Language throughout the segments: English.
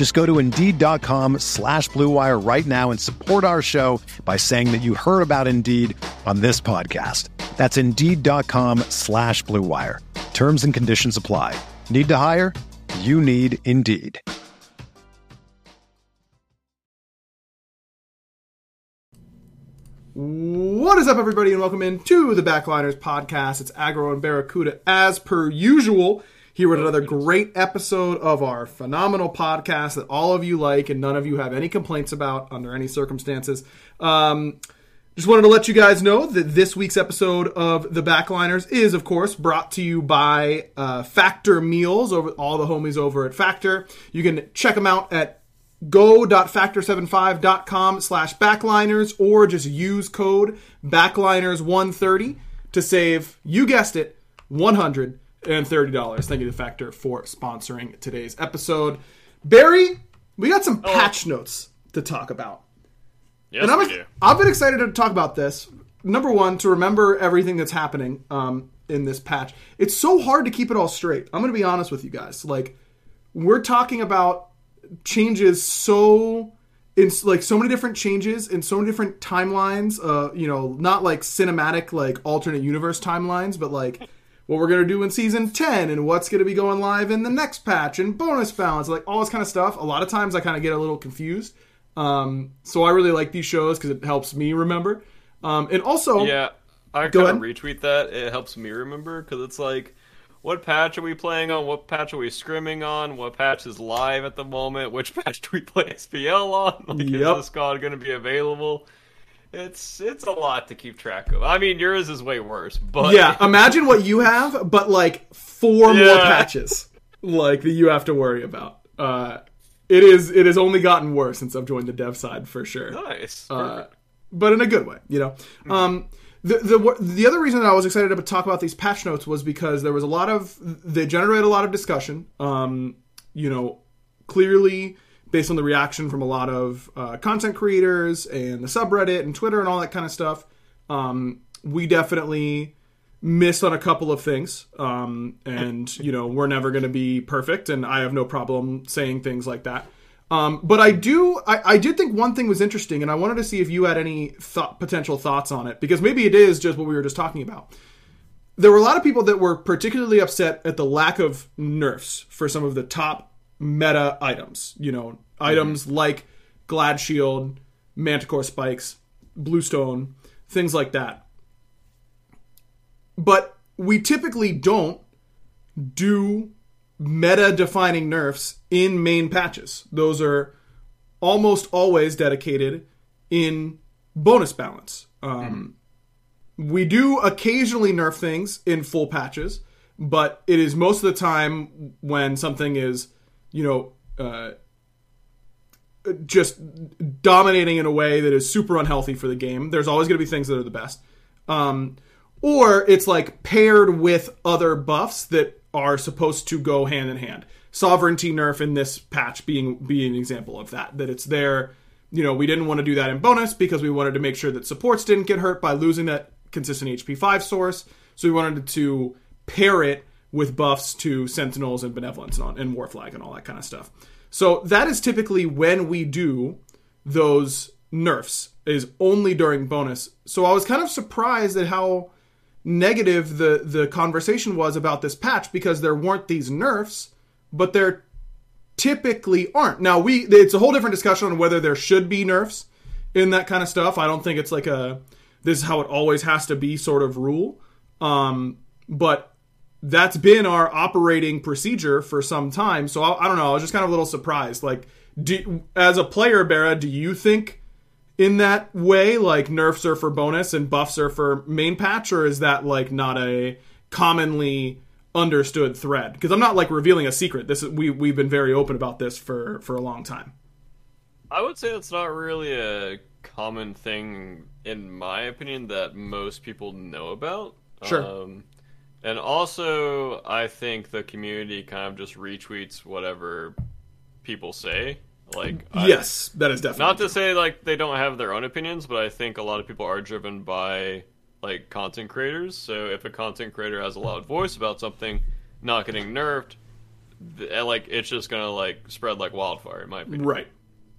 Just go to Indeed.com slash BlueWire right now and support our show by saying that you heard about Indeed on this podcast. That's Indeed.com slash BlueWire. Terms and conditions apply. Need to hire? You need Indeed. What is up, everybody, and welcome into the Backliners podcast. It's Agro and Barracuda, as per usual, here with another great episode of our phenomenal podcast that all of you like and none of you have any complaints about under any circumstances. Um, just wanted to let you guys know that this week's episode of the Backliners is, of course, brought to you by uh, Factor Meals, over all the homies over at Factor. You can check them out at go.factor75.com slash backliners or just use code backliners130 to save, you guessed it, $130. Thank you to Factor for sponsoring today's episode. Barry, we got some patch notes to talk about. Yes, and I'm, we do. I've been excited to talk about this. Number one, to remember everything that's happening um, in this patch. It's so hard to keep it all straight. I'm going to be honest with you guys. Like, we're talking about changes so in like so many different changes in so many different timelines. Uh, you know, not like cinematic like alternate universe timelines, but like what we're gonna do in season ten and what's gonna be going live in the next patch and bonus balance, like all this kind of stuff. A lot of times I kind of get a little confused. Um, so I really like these shows because it helps me remember. Um, and also, Yeah, I kind of retweet that. It helps me remember because it's like, what patch are we playing on? What patch are we scrimming on? What patch is live at the moment? Which patch do we play SPL on? Like, Yep. is this squad going to be available? It's it's a lot to keep track of. I mean, yours is way worse, but yeah, imagine what you have, but like four more patches, like that you have to worry about. Uh, it is it has only gotten worse since I've joined the dev side for sure. nice. Uh, but in a good way, you know. Um, the the the other reason that I was excited to talk about these patch notes was because there was a lot of they generated a lot of discussion. Um, you know, clearly based on the reaction from a lot of uh, content creators and the subreddit and Twitter and all that kind of stuff. Um, we definitely missed on a couple of things, um, and you know we're never going to be perfect, and I have no problem saying things like that. Um, but I do, I, I did think one thing was interesting, and I wanted to see if you had any thought, potential thoughts on it, because maybe it is just what we were just talking about. There were a lot of people that were particularly upset at the lack of nerfs for some of the top meta items. You know, items like Glad Shield, Manticore Spikes, Bluestone, things like that. But we typically don't do meta defining nerfs in main patches. Those are almost always dedicated in bonus balance. Um, We do occasionally nerf things in full patches, but it is most of the time when something is, you know, uh, just dominating in a way that is super unhealthy for the game. There's always going to be things that are the best. Um, or it's like paired with other buffs that are supposed to go hand in hand. Sovereignty nerf in this patch being being an example of that. That it's there. You know, we didn't want to do that in bonus because we wanted to make sure that supports didn't get hurt by losing that consistent HP five source. So we wanted to pair it with buffs to Sentinels and Benevolence and, and Warflag and all that kind of stuff. So that is typically when we do those nerfs is only during bonus. So I was kind of surprised at how negative the the conversation was about this patch because there weren't these nerfs, but there typically aren't. Now we it's a whole different discussion on whether there should be nerfs in that kind of stuff. I don't think it's like a this is how it always has to be sort of rule. Um, but that's been our operating procedure for some time. So I, I don't know. I was just kind of a little surprised. Like, do, as a player, Barra, do you think in that way, like nerfs are for bonus and buffs are for main patch, or is that like not a commonly understood thread? Because I'm not like revealing a secret. This is, we we've been very open about this for for a long time. I would say it's not really a common thing, in my opinion, that most people know about. Sure. Um, and also, I think the community kind of just retweets whatever people say. Like, I- yes, that is definitely not to say like they don't have their own opinions, but I think a lot of people are driven by like content creators. So if a content creator has a loud voice about something not getting nerfed, eh, like it's just gonna like spread like wildfire, in my opinion. Right.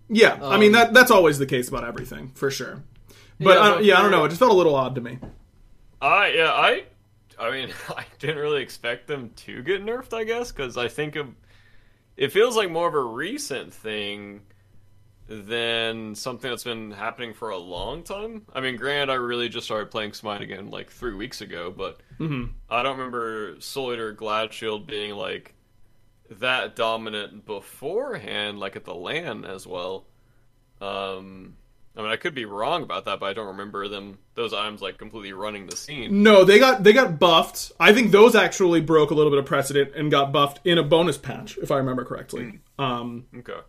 Yeah, I mean that um, that's always the case about everything for sure. But Yeah, I, yeah, I don't know. It just felt a little odd to me. I yeah I I mean I didn't really expect them to get nerfed. I guess because I think of it feels like more of a recent thing than something that's been happening for a long time. I mean, granted, I really just started playing Smite again like three weeks ago, but I don't remember Soul Eater Glad Shield being like that dominant beforehand, like at the LAN as well. Um, I mean, I could be wrong about that, but I don't remember them those items like completely running the scene. No, they got they got buffed. I think those actually broke a little bit of precedent and got buffed in a bonus patch, if I remember correctly. Um, Okay.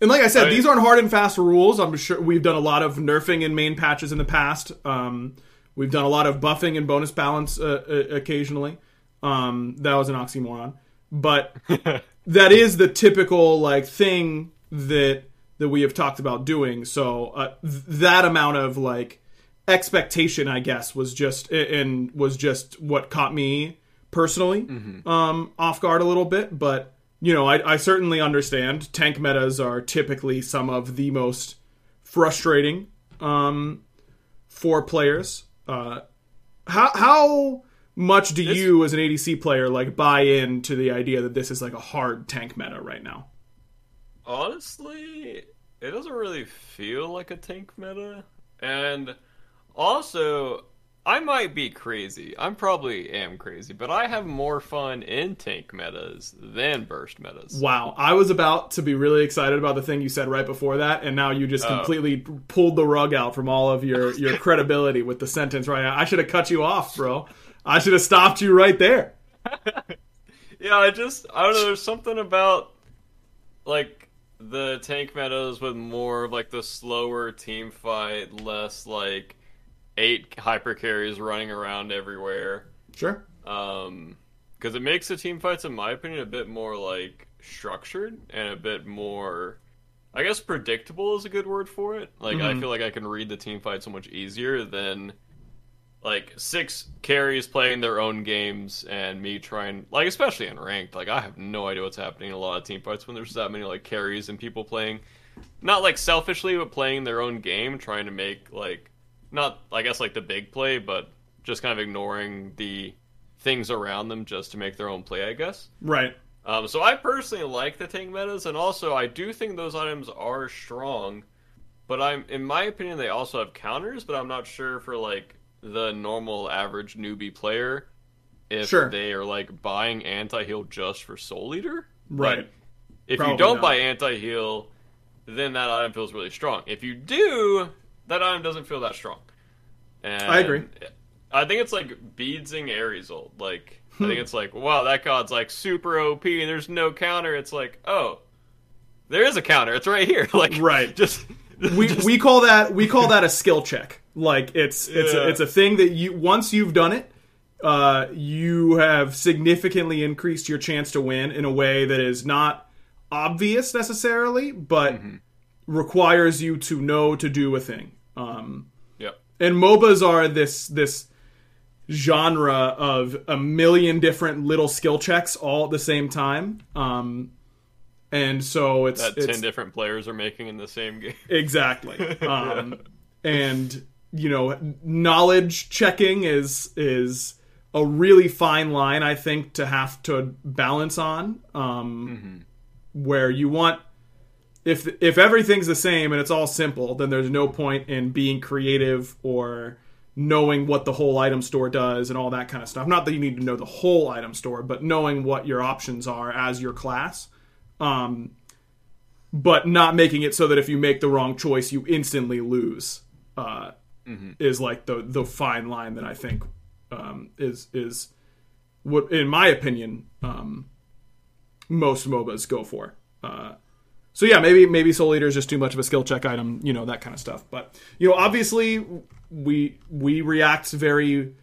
and like I said, I- these aren't hard and fast rules. I'm sure we've done a lot of nerfing in main patches in the past. Um, we've done a lot of buffing and bonus balance uh, uh, occasionally. Um, that was an oxymoron, but that is the typical like thing that that we have talked about doing. So uh, th- that amount of like expectation, I guess, was just and was just what caught me personally um, off guard a little bit. But you know, I, I certainly understand tank metas are typically some of the most frustrating um, for players. Uh, how how much do you, as an ADC player, like buy into the idea that this is like a hard tank meta right now? Honestly, it doesn't really feel like a tank meta. And also, I might be crazy. I probably am crazy, but I have more fun in tank metas than burst metas. Wow, I was about to be really excited about the thing you said right before that, and now you just oh. completely pulled the rug out from all of your your credibility with the sentence right now. I should have cut you off, bro. I should have stopped you right there. Yeah, I just I don't know. There's something about like the tank metas with more of like the slower team fight, less like eight hyper carries running around everywhere. Sure. Um, because it makes the team fights, in my opinion, a bit more like structured and a bit more. I guess predictable is a good word for it. Like I feel like I can read the team fight so much easier than like six carries playing their own games and me trying like especially in ranked like i have no idea what's happening in a lot of team fights when there's that many like carries and people playing not like selfishly but playing their own game trying to make like not i guess like the big play but just kind of ignoring the things around them just to make their own play i guess Right. um, so I personally like the tank metas, and also I do think those items are strong. But I'm, in my opinion, they also have counters. But I'm not sure for like the normal average newbie player if Sure. they are like buying anti heal just for Soul Eater. Right. If Probably you don't not. buy anti heal, then that item feels really strong. If you do, that item doesn't feel that strong. And I agree. I think it's like beadsing Ares ult. Like I hmm. think it's like, wow, that god's like super OP. and There's no counter. It's like, oh, there is a counter. It's right here. Like Right. Just we just- we call that we call that a skill check. Like it's it's a, it's a thing that you once you've done it, uh, you have significantly increased your chance to win in a way that is not obvious necessarily, but Mm-hmm. requires you to know to do a thing. Um, Yep. and MOBAs are this this genre of a million different little skill checks all at the same time. Um, and so it's That it's ten different players are making in the same game. Exactly. Um, and you know, knowledge checking is is a really fine line, I think, to have to balance on. Um, Where you want, if if everything's the same and it's all simple, then there's no point in being creative or knowing what the whole item store does and all that kind of stuff. Not that you need to know the whole item store, but knowing what your options are as your class. Um, but not making it so that if you make the wrong choice, you instantly lose. Uh, mm-hmm. Is like the the fine line that I think um, is is what, in my opinion, um, most MOBAs go for. Uh, so yeah, maybe maybe Soul Eater is just too much of a skill check item, you know that kind of stuff. But you know, obviously we we react very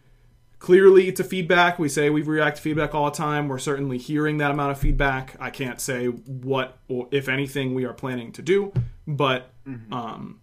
clearly to feedback. We say we react to feedback all the time. We're certainly hearing that amount of feedback. I can't say what or if anything we are planning to do, but mm-hmm. um,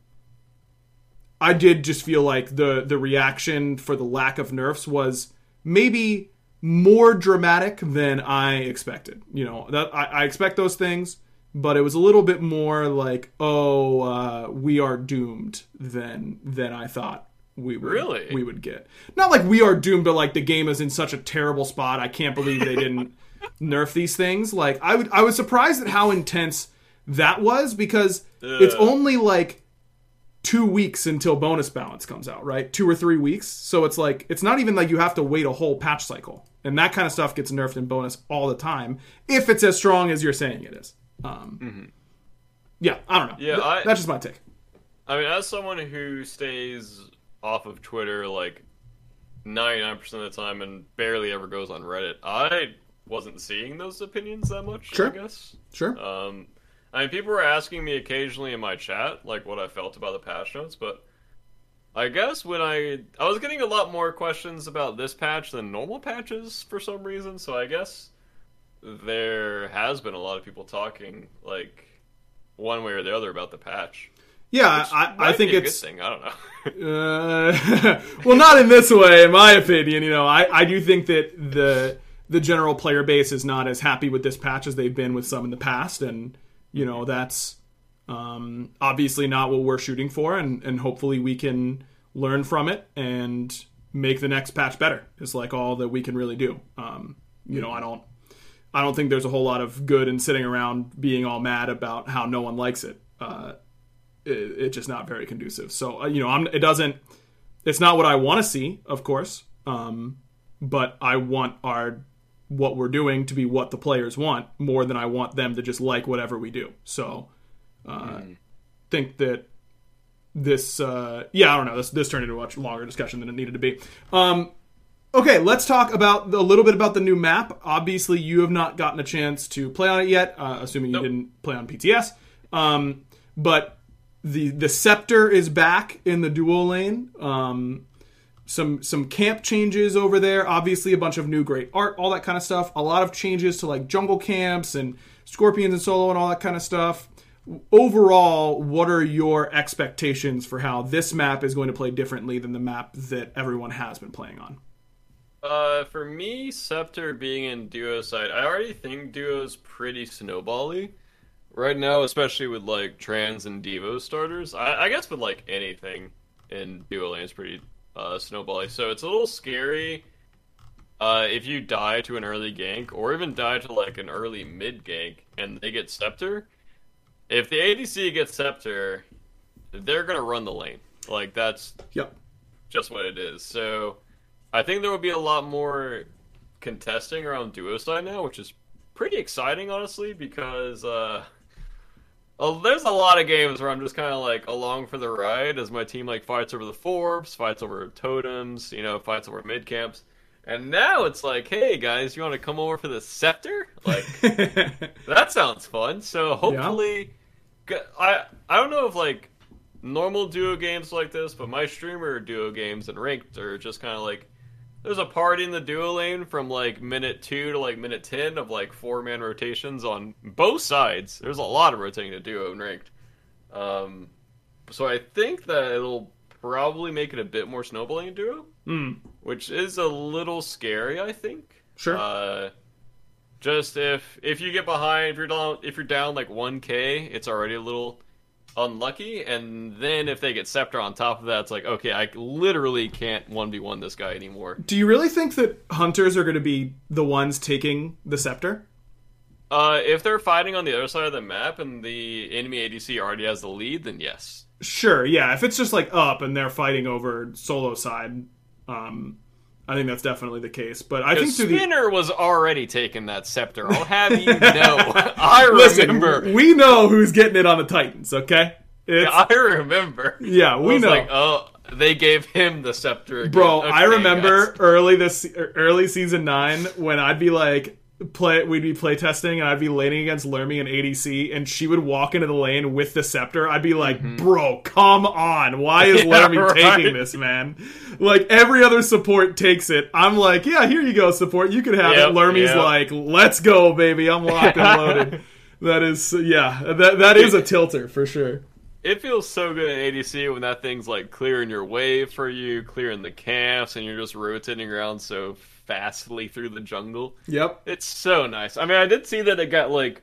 I did just feel like the the reaction for the lack of nerfs was maybe more dramatic than I expected. You know that I, I expect those things, but it was a little bit more like, oh, uh, we are doomed than than I thought we would really we would get. Not like we are doomed, but like the game is in such a terrible spot. I can't believe they didn't nerf these things. Like I would I was surprised at how intense that was because Ugh. it's only like two weeks until bonus balance comes out, right? Two or three weeks. So it's like it's not even like you have to wait a whole patch cycle. And that kind of stuff gets nerfed in bonus all the time if it's as strong as you're saying it is. Um, mm-hmm. Yeah, I don't know. Yeah, Th- I, that's just my take. I mean, as someone who stays off of Twitter like 99% of the time and barely ever goes on Reddit. I wasn't seeing those opinions that much, sure. I guess. Sure. Um, I mean, people were asking me occasionally in my chat, like, what I felt about the patch notes, but I guess when I... I was getting a lot more questions about this patch than normal patches for some reason, so I guess there has been a lot of people talking, like, one way or the other about the patch. Yeah, I, I think it's thing. I don't know. uh, well, not in this way, in my opinion. You know, I, I do think that the the general player base is not as happy with this patch as they've been with some in the past, and you know that's um, obviously not what we're shooting for, and and hopefully we can learn from it and make the next patch better. It's like all that we can really do. Um, you know, I don't I don't think there's a whole lot of good in sitting around being all mad about how no one likes it. Uh, it, it's just not very conducive. So uh, you know, I'm, it doesn't. It's not what I want to see, of course. Um, but I want our what we're doing to be what the players want more than I want them to just like whatever we do. So, uh, mm. think that this, uh, yeah, I don't know. This this turned into a much longer discussion than it needed to be. Um, okay, let's talk about a little bit about the new map. Obviously, you have not gotten a chance to play on it yet, uh, assuming you nope. didn't play on PTS. Um, but the the scepter is back in the duo lane. Um, some some camp changes over there. Obviously, a bunch of new great art, all that kind of stuff. A lot of changes to like jungle camps and scorpions and solo and all that kind of stuff. Overall, what are your expectations for how this map is going to play differently than the map that everyone has been playing on? Uh, for me, Scepter being in duo side, I already think duo's pretty snowbally right now, especially with like trans and Devo starters. I, I guess with like anything in duo lane is pretty uh, snowbally. So it's a little scary uh, if you die to an early gank or even die to like an early mid gank and they get scepter. If the ADC gets scepter, they're gonna run the lane. Like that's yep. just what it is. So I think there will be a lot more contesting around duo side now, which is pretty exciting, honestly, because uh, well, there's a lot of games where I'm just kind of like along for the ride as my team like fights over the Forbes, fights over totems, you know, fights over mid camps. And now it's like, hey guys, you want to come over for the scepter? Like that sounds fun. So hopefully, yeah. I I don't know if like normal duo games like this, but my streamer duo games and ranked are just kind of like there's a party in the duo lane from like minute two to like minute ten of like four man rotations on both sides. There's a lot of rotating to duo and ranked. Um, so I think that it'll probably make it a bit more snowballing in duo, mm. which is a little scary. I think. Sure. Uh, just if if you get behind, if you're down, if you're down like one k, it's already a little unlucky, and then if they get Scepter on top of that, it's like, okay, I literally can't 1v1 this guy anymore. Do you really think that Hunters are going to be the ones taking the Scepter? Uh, if they're fighting on the other side of the map and the enemy ADC already has the lead, then yes. Sure, yeah. If it's just like up and they're fighting over solo side, um, I think that's definitely the case. But I think through the Spinner was already taking that scepter. I'll have you know. I listen, remember. we know who's getting it on the Titans. Okay, it's, I remember. yeah, I we was know. like, oh, they gave him the scepter again. Bro, Okay, I remember guys. early this early season nine when I'd be like play we'd be play testing and I'd be laning against Lermy and ADC and she would walk into the lane with the scepter. I'd be like, bro, come on. Why is Mm-hmm. Yeah, Lermy right. taking this, man? Like every other support takes it. I'm like, yeah, here you go, support. You can have Yep, it. Lermy's yep. like, let's go, baby. I'm locked and loaded. That is yeah, that that is a tilter for sure. It feels so good in ADC when that thing's like clearing your wave for you, clearing the camps, and you're just rotating around so fastly through the jungle. Yep. It's so nice. I mean, I did see that it got like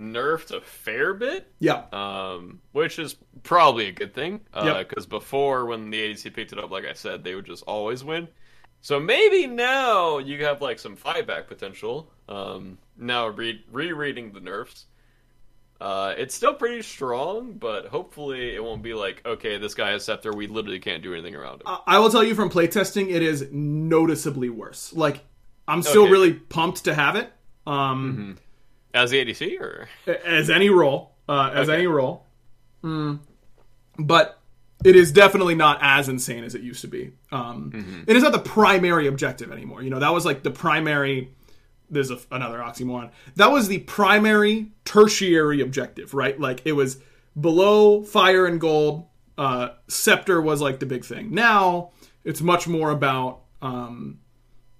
nerfed a fair bit, Yeah. um, which is probably a good thing. Yep. Because before, when the ADC picked it up, like I said, they would just always win. So maybe now you have like some fight back potential. Um, now re- rereading the nerfs. Uh, it's still pretty strong, but hopefully it won't be like, okay, this guy has scepter, we literally can't do anything around him. I will tell you from playtesting, it is noticeably worse. Like, I'm still Okay. really pumped to have it. Um, As the ADC, or as any role, uh, as Okay. any role. Mm. But it is definitely not as insane as it used to be. Um, It is not the primary objective anymore. You know, that was like the primary. There's a, another oxymoron. That was the primary, tertiary objective, right? Like it was below fire and gold. Uh, scepter was like the big thing. Now it's much more about um,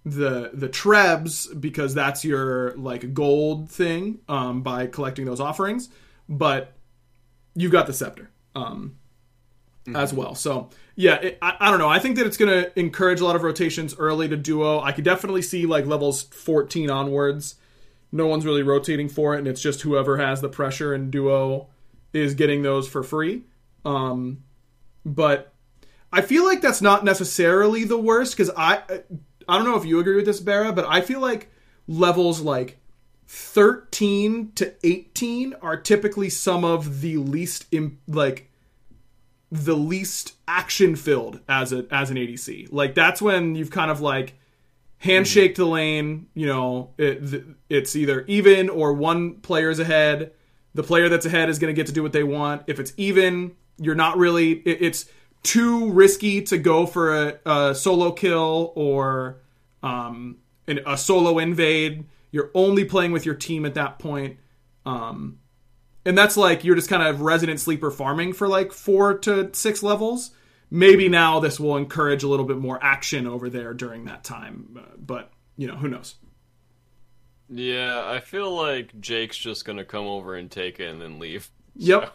the the trebs because that's your like gold thing um, by collecting those offerings, but you've got the scepter um, as well. So yeah, it, I, I don't know. I think that it's going to encourage a lot of rotations early to duo. I could definitely see like levels 14 onwards. No one's really rotating for it, and it's just whoever has the pressure and duo is getting those for free. Um, but I feel like that's not necessarily the worst because I I don't know if you agree with this, Barra, but I feel like levels like 13 to 18 are typically some of the least im- like the least action filled as a as an ADC. Like that's when you've kind of like handshake the lane, you know, it, it's either even or one player's ahead. The player that's ahead is going to get to do what they want. If it's even, you're not really it, it's too risky to go for a, a solo kill or um, an, a solo invade. You're only playing with your team at that point. Um, and that's like you're just kind of resident sleeper farming for like four to six levels. Maybe now this will encourage a little bit more action over there during that time, uh, but you know who knows. yeah, I feel like Jake's just gonna come over and take it and then leave. Yep.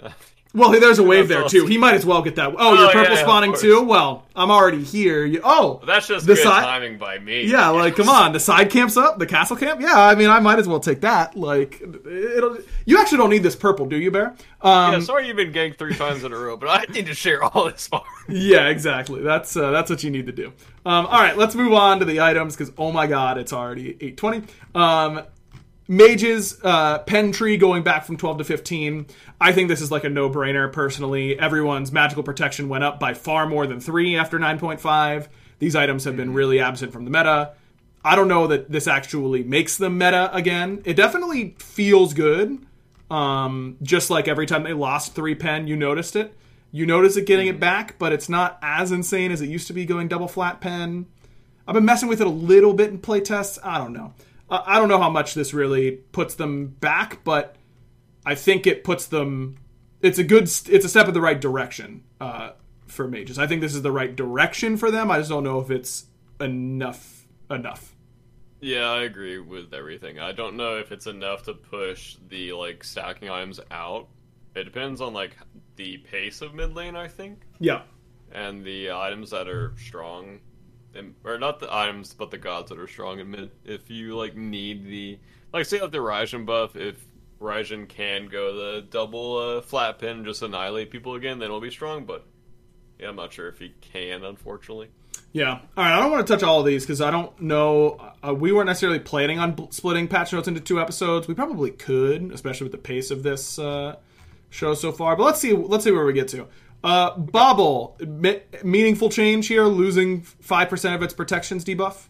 So- Well, there's a wave there too. He might as well get that. Oh, Oh, you're purple yeah, spawning too. Well, I'm already here. You, oh, That's just The good side- timing by me. Yeah, like come on, the side camp's up, the castle camp. Yeah, I mean, I might as well take that. Like, it'll. You actually don't need this purple, do you, Bear? Um, Yeah, sorry you've been ganked three times in a row, but I need to share all this farm. yeah, exactly. That's uh, that's what you need to do. Um, all right, let's move on to the items because oh my god, it's already eight twenty. Um, mages uh, pen tree going back from 12 to 15 i think this is like a no-brainer personally. Everyone's magical protection went up by far more than 3 after 9.5 these items have been really absent from the meta. I don't know that this actually makes them meta again. It definitely feels good um, just like every time they lost 3 pen you noticed it. You notice it getting it back but it's not as insane as it used to be going double flat pen. I've been messing with it a little bit in playtests. I don't know. I I don't know how much this really puts them back, but I think it puts them. It's a good. It's a step in the right direction uh, for mages. I think this is the right direction for them. I just don't know if it's enough. Enough. Yeah, I agree with everything. I don't know if it's enough to push the like stacking items out. It depends on like the pace of mid lane, I think, Yeah. and the items that are strong, or not the items, but the gods that are strong in mid. If you like need the like say like the Raijin buff, if Raijin can go the double uh, flat pen and just annihilate people again, then it'll be strong. But yeah, I'm not sure if he can, unfortunately. Yeah. All right. I don't want to touch all of these because I don't know. Uh, we weren't necessarily planning on bl- splitting patch notes into two episodes. We probably could, especially with the pace of this uh, show so far. But let's see. Let's see where we get to. Uh, Bobble, me- meaningful change here, losing five percent of its protections debuff.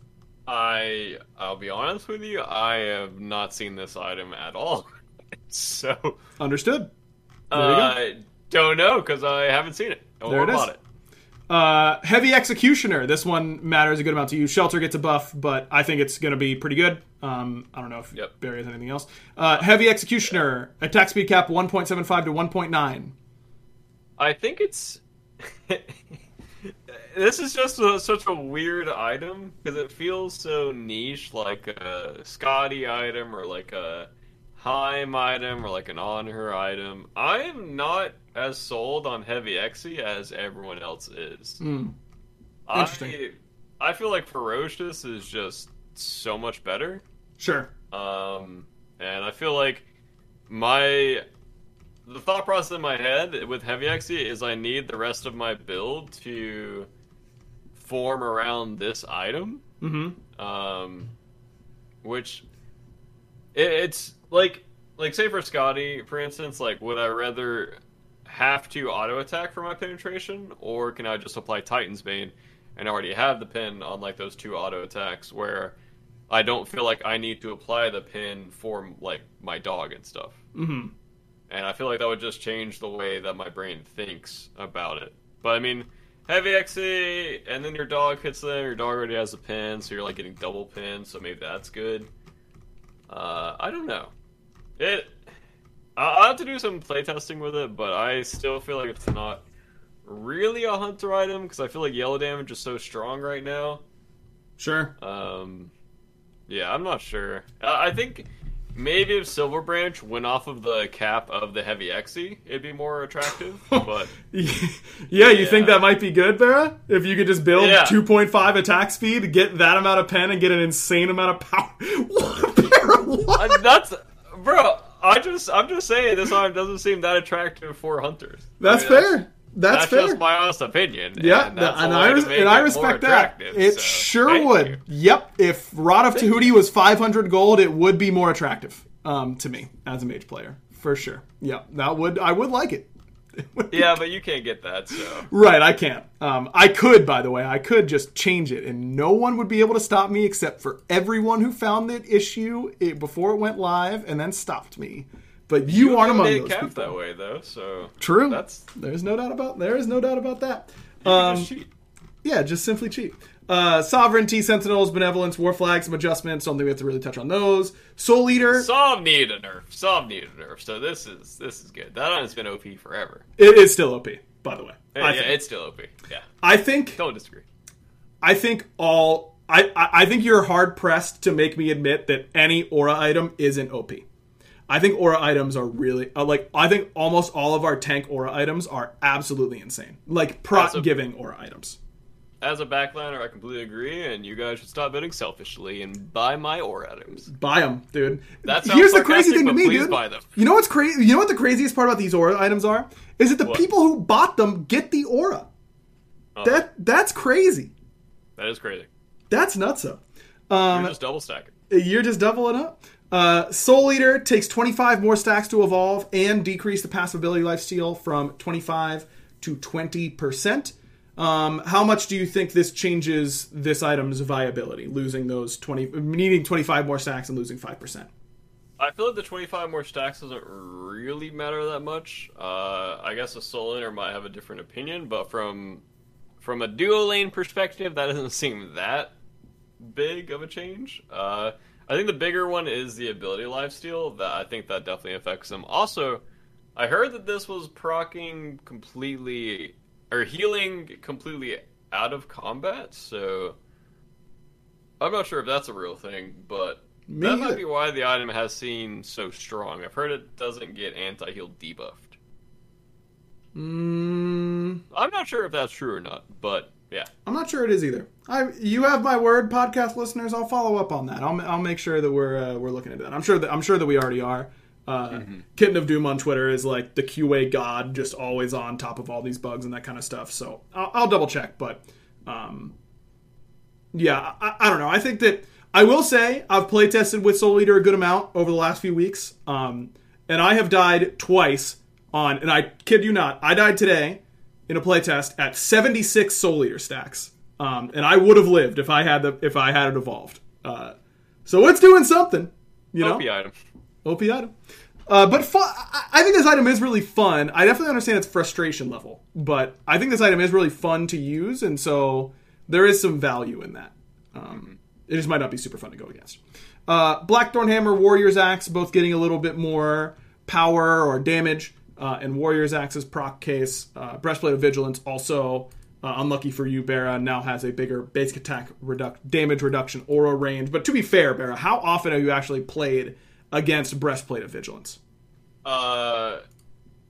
I I'll be honest with you, I have not seen this item at all. so Understood. I don't know because I haven't seen it. There it is. it. Uh, Heavy Executioner. This one matters a good amount to you. Shelter gets a buff, but I think it's going to be pretty good. Um, I don't know if Yep. Barry has anything else. Uh, Heavy Executioner. Attack speed cap 1.75 to 1.9. I think it's. this is just a, such a weird item because it feels so niche, like a Skadi item or like a Heim item or like an Anhur item. I am not as sold on Heavy Exy as everyone else is. Hmm. Interesting. I, I feel like Ferocious is just so much better. Sure. Um, and I feel like my the thought process in my head with Heavy Exy is I need the rest of my build to form around this item. Mm-hmm. Um, which it, it's like like say for Skadi, for instance, like would I rather have to auto attack for my penetration, or can I just apply Titan's Bane and already have the pen on like those two auto attacks where I don't feel like I need to apply the pen for like my dog and stuff. Mm-hmm. And I feel like that would just change the way that my brain thinks about it. But I mean, heavy XE, and then your dog hits them. Your dog already has a pen, so you're like getting double pen. So maybe that's good. Uh, I don't know. It. I- I'll have to do some playtesting with it, but I still feel like it's not really a hunter item because I feel like yellow damage is so strong right now. Sure. Um, yeah, I'm not sure. I I think maybe if Silver Branch went off of the cap of the heavy Xe, it'd be more attractive. but yeah, you think that might be good, Vera? If you could just build Yeah. 2.5 attack speed, get that amount of pen, and get an insane amount of power. what, Barra? What? uh, that's bro. I just I'm just saying this item doesn't seem that attractive for hunters. That's I mean, fair. That's, That's, fair. just my honest opinion. Yeah, and, that's and a I, way res- and I respect that. It so sure would. you. Yep. If Rod of Tahuti was 500 gold, it would be more attractive um, to me as a mage player. For sure. Yeah, that would I would like it. It would be- Yeah, but you can't get that. So Right, I can't. Um, I could, by the way, I could just change it, and no one would be able to stop me except for everyone who found the issue before it went live and then stopped me. But you, aren't among those cap people. that way though. So True. That's There's no doubt about. There is no doubt about that. Um, just cheat. Yeah, just simply cheap. Uh, Sovereignty, Sentinels, Benevolence, War Flags, some adjustments. Don't think we have to really touch on those. Soul Eater, Sov needed a nerf. Sov needed a nerf. So this is this is good. That item's been OP forever. it is still OP, by the way. Yeah, I, yeah, think. it's still OP. Yeah, I think. don't disagree. I think all. I, I I think you're hard pressed to make me admit that any aura item isn't OP. I think aura items are really uh, like. I think almost all of our tank aura items are absolutely insane. Like prot a- giving aura items. As a backliner, I completely agree, and you guys should stop bidding selfishly and buy my aura items. Buy them, dude. That sounds Here's the crazy thing to me, dude. buy them. You know what's crazy? You know what the craziest part about these aura items are? Is that the What? people who bought them get the aura. Uh-huh. That that's crazy. That is crazy. That's nutso. Um, You're just double stacking. You're just doubling up. Uh, Soul Eater takes 25 more stacks to evolve and decrease the passive ability lifesteal from 25 to 20%. Um, how much do you think this changes this item's viability? Losing those 20, needing 25 more stacks and losing 5%. I feel like the 25 more stacks doesn't really matter that much. Uh, I guess a solo laner might have a different opinion, but from from a duo lane perspective, that doesn't seem that big of a change. Uh, I think the bigger one is the ability lifesteal. That I think that definitely affects them. Also, I heard that this was procking completely or healing completely out of combat, so I'm not sure if that's a real thing, but Me that either. might be why the item has seen so strong. I've heard it doesn't get anti-heal debuffed. Mm, I'm not sure if that's true or not, but yeah. I'm not sure it is either. I, you have my word, podcast listeners. I'll follow up on that. I'll, I'll make sure that we're uh, we're looking into that. I'm sure that I'm sure that we already are. Uh, Kitten of Doom on Twitter is like the QA god, just always on top of all these bugs and that kind of stuff. So I'll, I'll double check, but um, Yeah, I, I don't know. I think that I will say I've play tested with Soul Eater a good amount over the last few weeks, um, and I have died twice on. And I kid you not, I died today in a playtest at 76 Soul Eater stacks, um, and I would have lived if I had the if I had it evolved. Uh, so it's doing something, you know. OP item. OP item. Uh, but fu- I I think this item is really fun. I definitely understand its frustration level, but I think this item is really fun to use, and so there is some value in that. Um, it just might not be super fun to go against. Uh, Blackthorn Hammer, Warrior's Axe, both getting a little bit more power or damage, uh, and Warrior's Axe's proc case. Uh, Breastplate of Vigilance, also uh, unlucky for you, Barra, now has a bigger basic attack reduc- damage reduction aura range. But to be fair, Barra, how often have you actually played against Breastplate of Vigilance? Uh,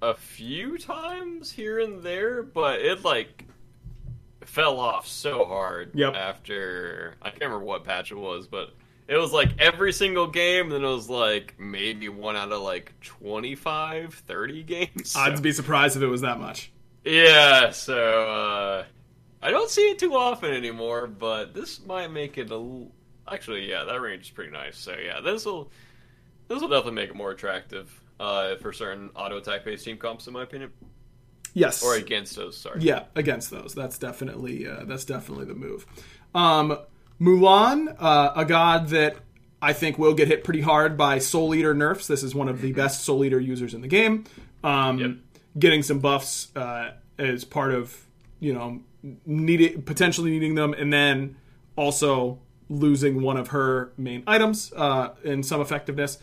a few times here and there, but it like fell off so hard Yep. after I can't remember what patch it was, but it was like every single game, and then it was like maybe one out of like 25, 30 games. So- I'd be surprised if it was that much. yeah, so uh, I don't see it too often anymore, but this might make it a. l- Actually, yeah, that range is pretty nice. So yeah, this will this will definitely make it more attractive uh, for certain auto attack based team comps, in my opinion, Yes. or against those. Sorry. Yeah, against those. That's definitely uh, that's definitely the move. Um, Mulan, uh, a god that I think will get hit pretty hard by Soul Eater nerfs. This is one of the best Soul Eater users in the game. Um, Yep. Getting some buffs uh, as part of you know needing potentially needing them, and then also losing one of her main items uh, in some effectiveness.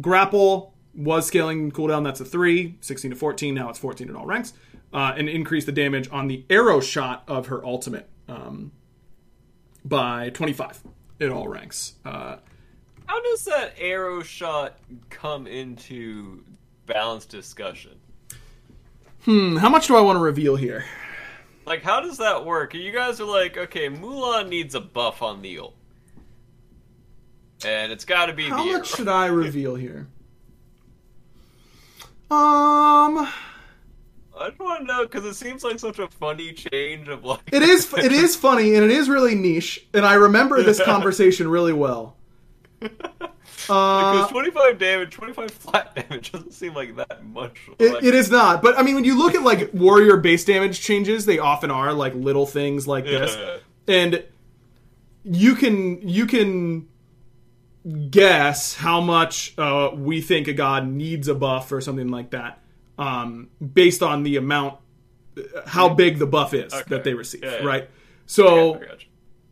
Grapple was scaling cooldown. That's a 3, 16 to 14. Now it's 14 in all ranks. Uh, and increase the damage on the arrow shot of her ultimate um, by 25 in all ranks. Uh, How does that arrow shot come into balanced discussion? hmm, how much do I want to reveal here? Like, how does that work? You guys are like, okay, Mulan needs a buff on the ult. And it's got to be How the much arrow. should I reveal here? Um, I just want to know because it seems like such a funny change of like. it is it is funny and it is really niche, and I remember this conversation really well. Uh, Because 25 damage, 25 flat damage doesn't seem like that much. It, Like, it is not, but I mean, when you look at like warrior base damage changes, they often are like little things like this, Yeah. and you can you can guess how much uh, we think a god needs a buff or something like that, um, based on the amount, how big the buff is Okay. that they receive, Yeah, yeah. right? So gotcha.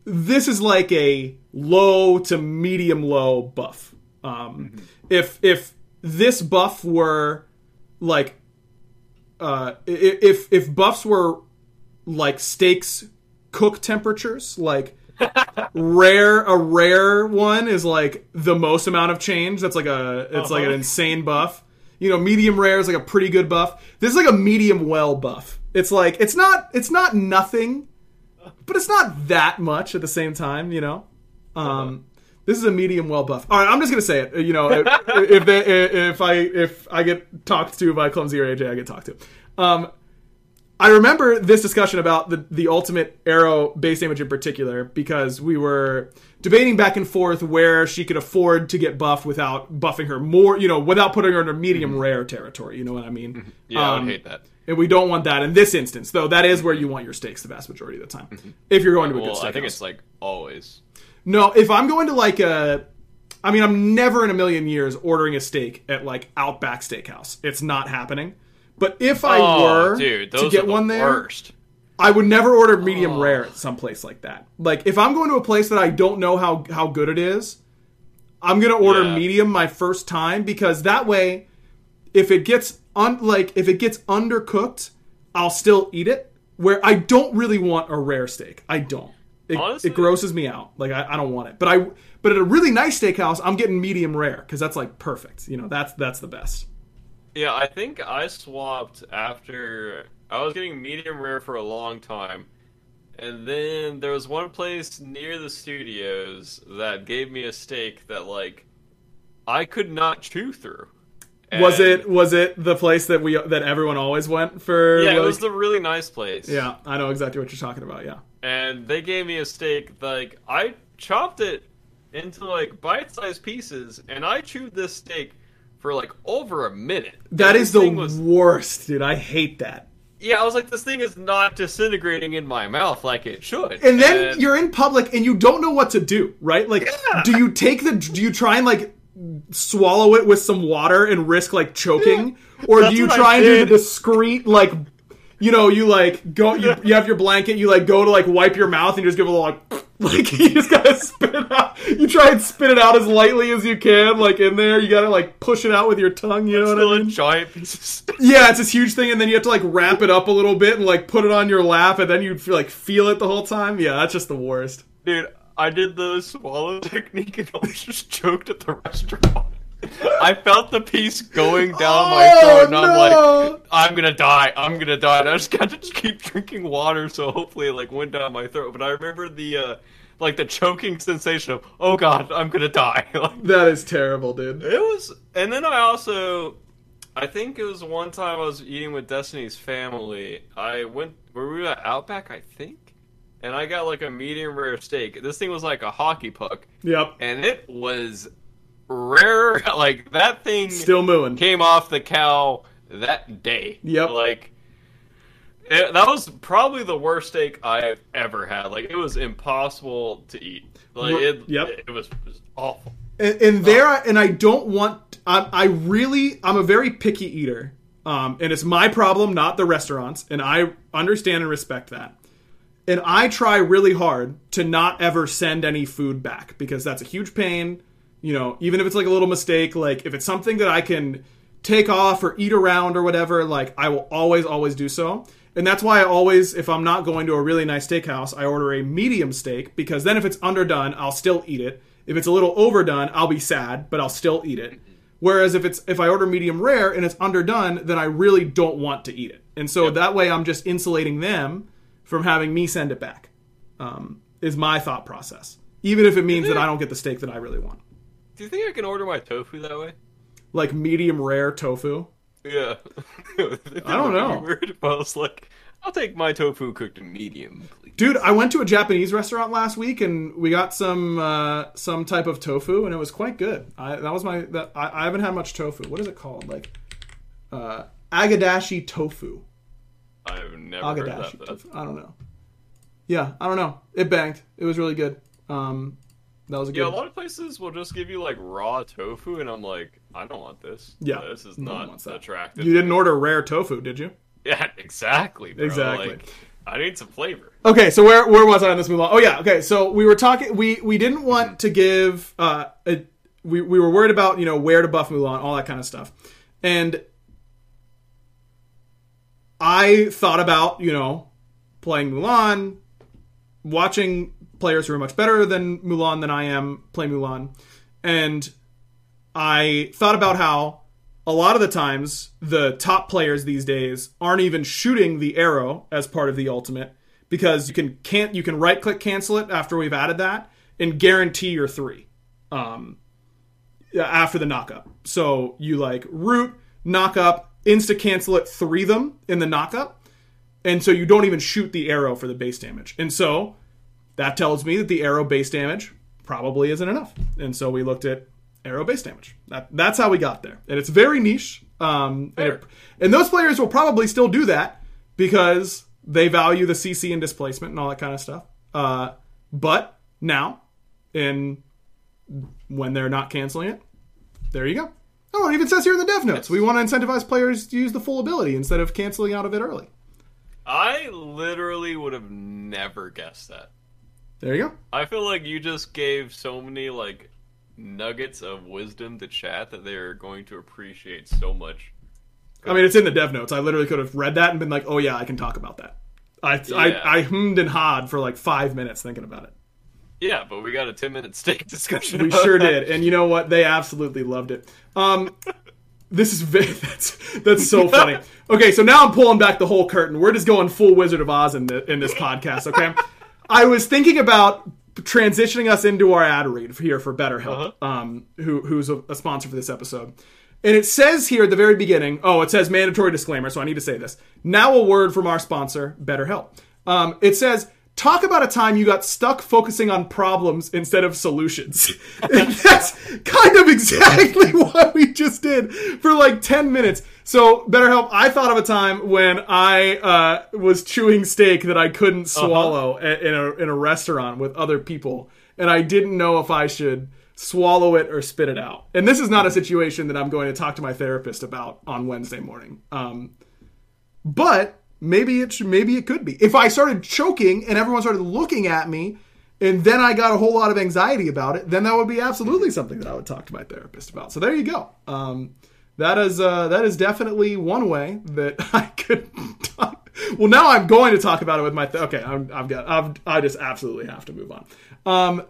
this is like a low to medium low buff. Um, If if this buff were like, uh, if if buffs were like steaks cook temperatures, like rare a rare one is like the most amount of change. That's like a it's like an Uh-huh. insane buff. You know, medium rare is like a pretty good buff. This is like a medium well buff. It's like it's not it's not nothing, but it's not that much at the same time. You know, um, this is a medium well buff. All right, I'm just gonna say it. You know, if, if they if I if I get talked to by Clumsy or AJ, I get talked to. Um, I remember this discussion about the the ultimate arrow base damage in particular because we were debating back and forth where she could afford to get buffed without buffing her more, you know, without putting her in a medium mm-hmm. rare territory. You know what I mean? Mm-hmm. Yeah, I Um, would hate that. And we don't want that in this instance, though. That is where you want your stakes the vast majority of the time. Mm-hmm. If you're going to a good Well, I think it's like always. No, if I'm going to like a, I mean, I'm never in a million years ordering a steak at like Outback Steakhouse. It's not happening. But if I oh, were dude, to get one there, worst. I would never order medium Oh. rare at some place like that. Like if I'm going to a place that I don't know how how good it is, I'm gonna order Yeah. medium my first time because that way, if it gets un like if it gets undercooked, I'll still eat it. Where I don't really want a rare steak. I don't. It, Honestly- it grosses me out. Like I, I don't want it. But I but at a really nice steakhouse, I'm getting medium rare because that's like perfect. You know that's that's the best. Yeah, I think I swapped after I was getting medium rare for a long time. And then there was one place near the studios that gave me a steak that like I could not chew through. was it was it the place that we that everyone always went for? Yeah, it was the really nice place. Yeah, I know exactly what you're talking about. Yeah. and they gave me a steak. Like I chopped it into like bite-sized pieces, and I chewed this steak for like over a minute. That And the was- worst, dude. I hate that. Yeah. I was like, this thing is not disintegrating in my mouth like it should. And then you're in public and you don't know what to do, right? Like, Yeah. do you take the? Do you try and like swallow it with some water and risk like choking, or That's do you try and do the discreet like? You know, you like go. You, you have your blanket. You like go to like wipe your mouth and you just give a little like, like you just gotta spit it out. You try and spit it out as lightly as you can, like in there. You gotta like push it out with your tongue. You know what still I a mean? giant piece. Yeah, it's this huge thing, and then you have to like wrap it up a little bit and like put it on your lap, and then you feel like feel it the whole time. Yeah, that's just the worst. Dude, I did the swallow technique and I was just choked at the restaurant. I felt the piece going down my Oh, throat, and I'm like, I'm gonna die, I'm gonna die. And I just got to just keep drinking water, so hopefully it like went down my throat. But I remember the uh, like the choking sensation of, oh god, I'm gonna die. like, That is terrible, dude. it was, and then I also, I think it was one time I was eating with Destiny's family. I went, were we at Outback? I think, and I got like a medium rare steak. This thing was like a hockey puck, Yep. and it was rare. Like that thing Still mooing. came off the cow that day. Yep. Like. It, that was probably the worst steak I've ever had. Like it was impossible to eat. Like it, Yep. it was, it was awful. And, and there, I, and I don't want. I, I really, I'm a very picky eater, um, and it's my problem, not the restaurants, and I understand and respect that. And I try really hard to not ever send any food back because that's a huge pain. You know, even if it's like a little mistake, like if it's something that I can take off or eat around or whatever, like I will always, always do so. And that's why I always, if I'm not going to a really nice steakhouse, I order a medium steak because then if it's underdone, I'll still eat it. If it's a little overdone, I'll be sad, but I'll still eat it. Whereas if it's if I order medium rare and it's underdone, then I really don't want to eat it. And so that way I'm just insulating them from having me send it back. Um, is my thought process. Even if it means that I don't get the steak that I really want. Do you think I can order my tofu that way? Like medium rare tofu. Yeah. I don't know. Weird if I was like, I'll take my tofu cooked in medium, please. Dude, I went to a Japanese restaurant last week and we got some uh, some type of tofu and it was quite good. I, that was my that I, I haven't had much tofu. What is it called? Like uh, agedashi tofu. I've never heard Agedashi that. tofu. I don't know. Yeah, I don't know. It banged. It was really good. Um, that was a good. Yeah, a lot of places will just give you like raw tofu, and I'm like, I don't want this. Yeah, this is no not attractive. you didn't order rare tofu, did you? Yeah, exactly. Bro. Exactly. Like, I need some flavor. Okay, so where where was I on this Mulan? Oh yeah, okay. So we were talking. We we didn't want to give. Uh, a, we we were worried about you know where to buff Mulan, all that kind of stuff, and I thought about you know playing Mulan, watching players who are much better than Mulan than I am play Mulan, and I thought about how a lot of the times the top players these days aren't even shooting the arrow as part of the ultimate because you can can't you can right click cancel it after we've added that and guarantee your three um, after the knock up. So you like root knock up insta cancel it three them in the knock up, and so you don't even shoot the arrow for the base damage. And so that tells me that the arrow base damage probably isn't enough. And so we looked at arrow base damage. That, that's how we got there. And it's very niche. Um, and, it- and those players will probably still do that because they value the CC and displacement and all that kind of stuff. Uh, but now, in when they're not canceling it, there you go. Oh, it even says here in the dev notes we want to incentivize players to use the full ability instead of canceling out of it early. I literally would have never guessed that. There you go. I feel like you just gave so many like nuggets of wisdom to chat that they're going to appreciate so much. I mean, it's in the dev notes. I literally could have read that and been like, "Oh yeah, I can talk about that." I Yeah. I, I hummed and hawed for like five minutes thinking about it. Yeah, but we got a ten minute steak discussion. We sure that. did, and you know what? They absolutely loved it. Um, this is very, that's that's so funny. Okay, so now I'm pulling back the whole curtain. We're just going full Wizard of Oz in the, in this podcast. Okay, I was thinking about transitioning us into our ad read here for BetterHelp, um, who who's a, a sponsor for this episode. And it says here at the very beginning, oh, it says mandatory disclaimer, so I need to say this. Now a word from our sponsor, BetterHelp. Um, it says talk about a time you got stuck focusing on problems instead of solutions. and that's kind of exactly what we just did for like 10 minutes. So, BetterHelp, I thought of a time when I uh, was chewing steak that I couldn't swallow uh-huh. in, a, in a restaurant with other people, and I didn't know if I should swallow it or spit it out. And this is not a situation that I'm going to talk to my therapist about on Wednesday morning. Um, but maybe it should, maybe it could be. If I started choking and everyone started looking at me, and then I got a whole lot of anxiety about it, then that would be absolutely something that I would talk to my therapist about. So there you go. Um, that is uh, that is definitely one way that I could. Talk. Well, now I'm going to talk about it with my. Th- okay, I'm, I've got. I've, I just absolutely have to move on. Um,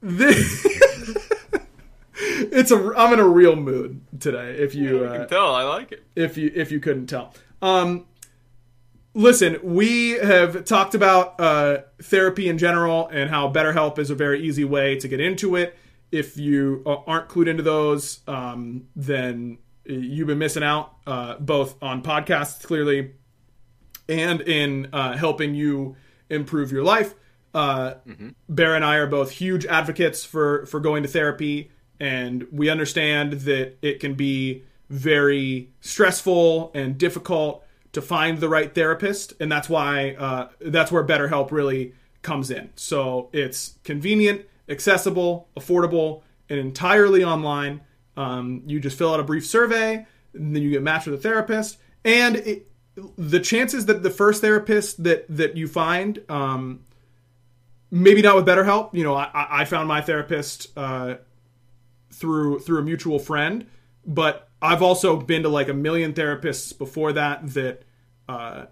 this, it's a. I'm in a real mood today. If you, uh, can tell, I like it. If you if you couldn't tell. Um, listen, we have talked about uh, therapy in general and how BetterHelp is a very easy way to get into it if you uh, aren't clued into those, um, then you've been missing out, uh, both on podcasts clearly and in uh, helping you improve your life. Uh, mm-hmm. Bear and I are both huge advocates for for going to therapy, and we understand that it can be very stressful and difficult to find the right therapist, and that's why uh, that's where BetterHelp really comes in. So it's convenient accessible, affordable, and entirely online. Um, you just fill out a brief survey, and then you get matched with a therapist. And it, the chances that the first therapist that that you find, um, maybe not with BetterHelp. You know, I, I found my therapist uh, through through a mutual friend, but I've also been to like a million therapists before that that uh,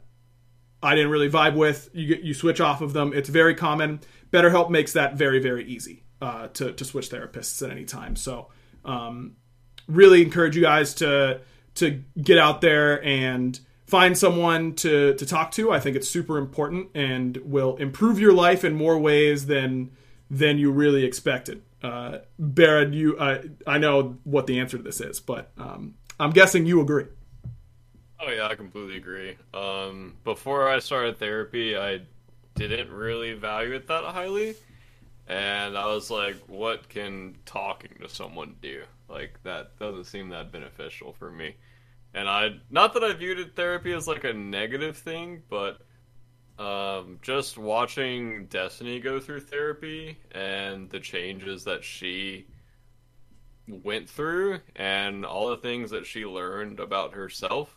I didn't really vibe with. You get you switch off of them. It's very common. BetterHelp makes that very very easy uh, to to switch therapists at any time. So um, really encourage you guys to to get out there and find someone to to talk to. I think it's super important and will improve your life in more ways than than you really expected. Uh, Barrett, you uh, I know what the answer to this is, but um, I'm guessing you agree. Oh yeah, I completely agree. Um, before I started therapy, I didn't really value it that highly. And I was like, what can talking to someone do? Like, that doesn't seem that beneficial for me. And I, not that I viewed it, therapy as like a negative thing, but um, just watching Destiny go through therapy and the changes that she went through and all the things that she learned about herself,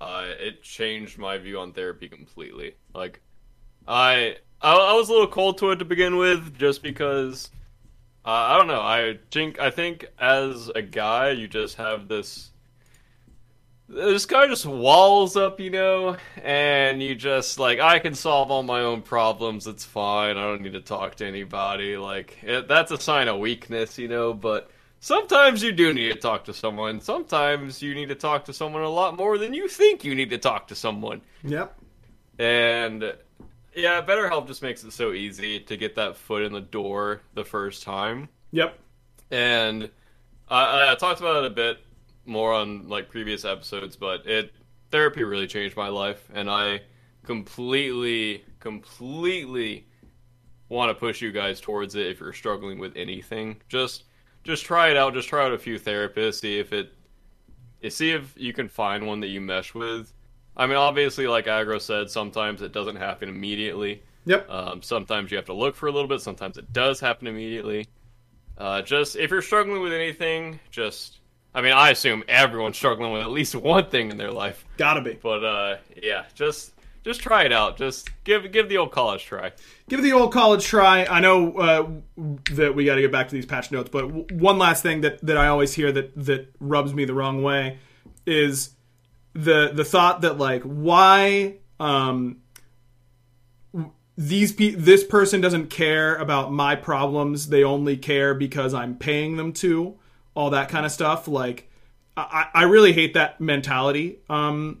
uh, it changed my view on therapy completely. Like, I, I, I was a little cold to it to begin with, just because uh, I don't know. I think I think as a guy, you just have this. This guy just walls up, you know, and you just like I can solve all my own problems. It's fine. I don't need to talk to anybody. Like it, that's a sign of weakness, you know. But sometimes you do need to talk to someone. Sometimes you need to talk to someone a lot more than you think you need to talk to someone. Yep. And yeah, BetterHelp just makes it so easy to get that foot in the door the first time. Yep. And I, I talked about it a bit more on like previous episodes, but it therapy really changed my life, and I completely, completely want to push you guys towards it if you're struggling with anything. Just just try it out. Just try out a few therapists. See if it see if you can find one that you mesh with. I mean, obviously, like Aggro said, sometimes it doesn't happen immediately. Yep. Um, sometimes you have to look for a little bit. Sometimes it does happen immediately. Uh, just if you're struggling with anything, just I mean, I assume everyone's struggling with at least one thing in their life. Gotta be. But uh, yeah, just just try it out. Just give give the old college try. Give the old college try. I know uh, that we got to get back to these patch notes, but w- one last thing that, that I always hear that that rubs me the wrong way is the the thought that like why um these pe- this person doesn't care about my problems they only care because i'm paying them to all that kind of stuff like i i really hate that mentality um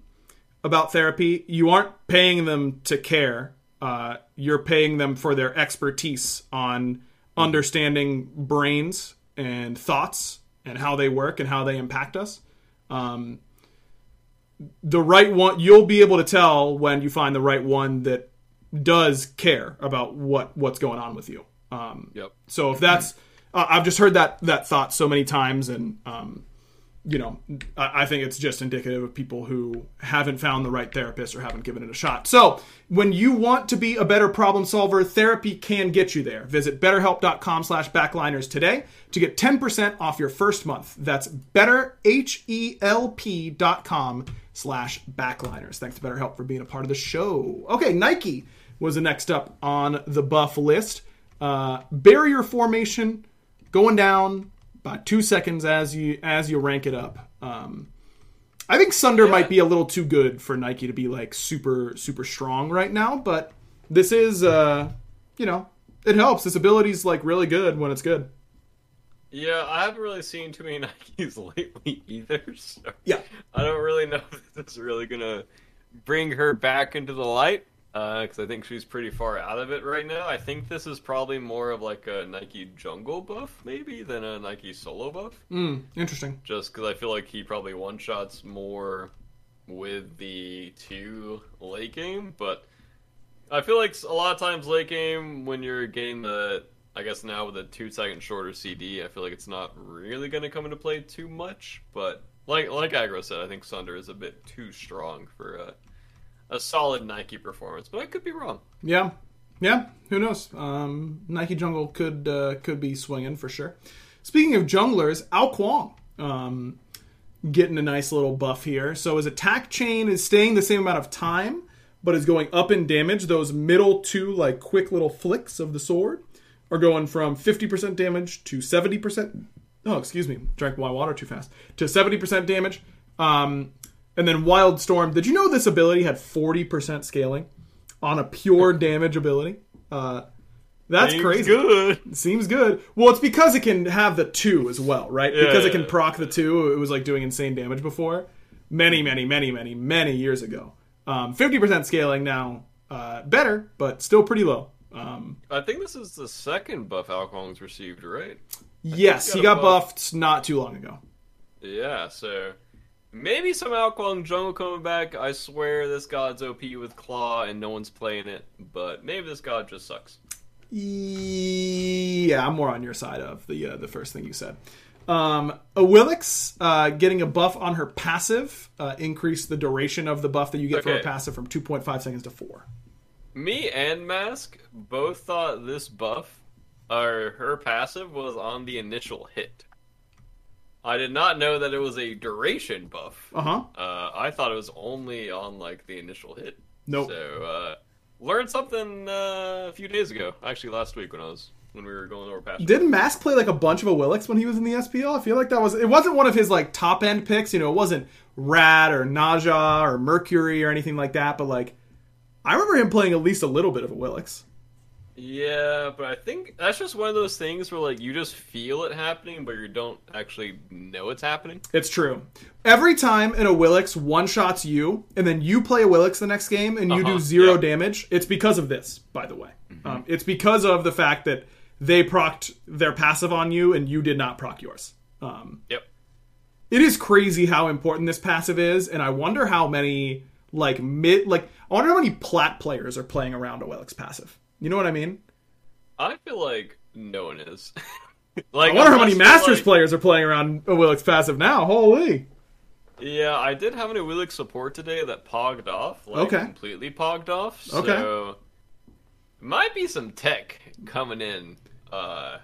about therapy you aren't paying them to care uh you're paying them for their expertise on understanding brains and thoughts and how they work and how they impact us um the right one you'll be able to tell when you find the right one that does care about what what's going on with you. Um, Yep. so if that's, uh, I've just heard that that thought so many times, and um, you know, I, think it's just indicative of people who haven't found the right therapist or haven't given it a shot. So when you want to be a better problem solver, therapy can get you there. Visit BetterHelp.com/backliners today to get 10% off your first month. That's BetterHelp.com slash backliners. Thanks to BetterHelp for being a part of the show. Okay, Nike was the next up on the buff list. Uh, barrier formation going down by two seconds as you as you rank it up. Um, I think Sunder might be a little too good for Nike to be like super super strong right now, but this is uh, you know it helps. This ability's like really good when it's good. Yeah, I haven't really seen too many Nikes lately either. So Yeah. I don't really know if this is really gonna bring her back into the light because I think she's pretty far out of it right now. I think this is probably more of like a Nike jungle buff maybe than a Nike solo buff. Mm, interesting. Just because I feel like he probably one shots more with the two late game, but I feel like a lot of times late game when you're getting the I guess now with a two second shorter CD, I feel like it's not really going to come into play too much. But like like Aggro said, I think Sunder is a bit too strong for a, a solid Nike performance. But I could be wrong. Yeah, yeah. Who knows? Um, Nike Jungle could uh, could be swinging for sure. Speaking of junglers, Ao Kuang um, getting a nice little buff here. So his attack chain is staying the same amount of time, but is going up in damage. Those middle two like quick little flicks of the sword are going from 50% damage to 70%. Oh, excuse me, drank my water too fast. To 70% damage. Um, and then Wild Storm. Did you know this ability had 40% scaling on a pure damage ability? Uh, that's crazy. Seems crazy. Good. Seems good. Well, it's because it can have the two as well, right? Yeah, because it can proc the two. It was like doing insane damage before, many, many, many, many, many years ago. Um, 50% scaling now, uh, better, but still pretty low. Um, I think this is the second buff Ao Kuang's received, right? yes, he he got got buff. buffed not too long ago. Yeah, so maybe some Ao Kuang Jungle coming back. I swear this god's OP with Claw and no one's playing it, but maybe this god just sucks. Yeah, I'm more on your side of the uh, the first thing you said. Um, Awilix uh, getting a buff on her passive uh, increased the duration of the buff that you get for a passive from 2.5 seconds to 4. Me and Mask both thought this buff, or her passive, was on the initial hit. I did not know that it was a duration buff. Uh-huh. Uh, I thought it was only on like the initial hit. Nope. So uh, learned something uh, a few days ago, actually last week when I was when we were going over patch. Didn't Mask play like a bunch of Awilix when he was in the SPL? I feel like that was it wasn't one of his like top end picks. You know, it wasn't Rad or Ne Zha or Mercury or anything like that. But like, I remember him playing at least a little bit of Awilix. Yeah, but I think that's just one of those things where like you just feel it happening, but you don't actually know it's happening. It's true. Every time an Awilix one shots you, and then you play Awilix the next game and you do Uh-huh, zero yeah. Mm-hmm. damage, it's because of this, by the way. Um, it's because of the fact that they procced their passive on you and you did not proc yours. Um, Yep. it is crazy how important this passive is, and I wonder how many like mid like I wonder how many plat players are playing around Awilix passive. You know what I mean? I feel like no one is. like I wonder how many Masters like- players are playing around Awilix passive now. Holy! Yeah, I did have an Awilix support today that pogged off, like Okay. completely pogged off. So Okay. might be some tech coming in. Uh,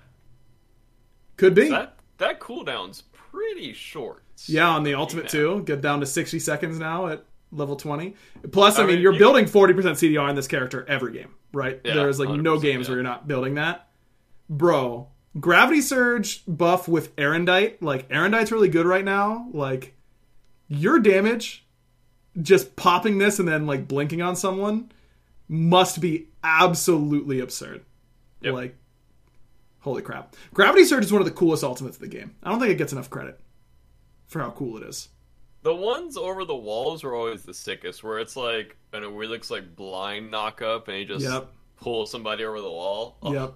Could be. that that cooldown's pretty short. Yeah, on the ultimate too, get down to sixty seconds now at level twenty. Plus, I, I mean, mean, you're you- building forty percent CDR in this character every game, right? Yeah, There's like no games yeah. where you're not building that, bro. Gravity Surge buff with Arondight, like Arondight's really good right now. Like your damage, just popping this and then like blinking on someone, must be absolutely absurd. Yep. Like, holy crap! Gravity Surge is one of the coolest ultimates of the game. I don't think it gets enough credit for how cool it is. The ones over the walls were always the sickest, where it's like an Awilix like blind knock up and he just Yep. pulls somebody over the wall. Oh, Yep.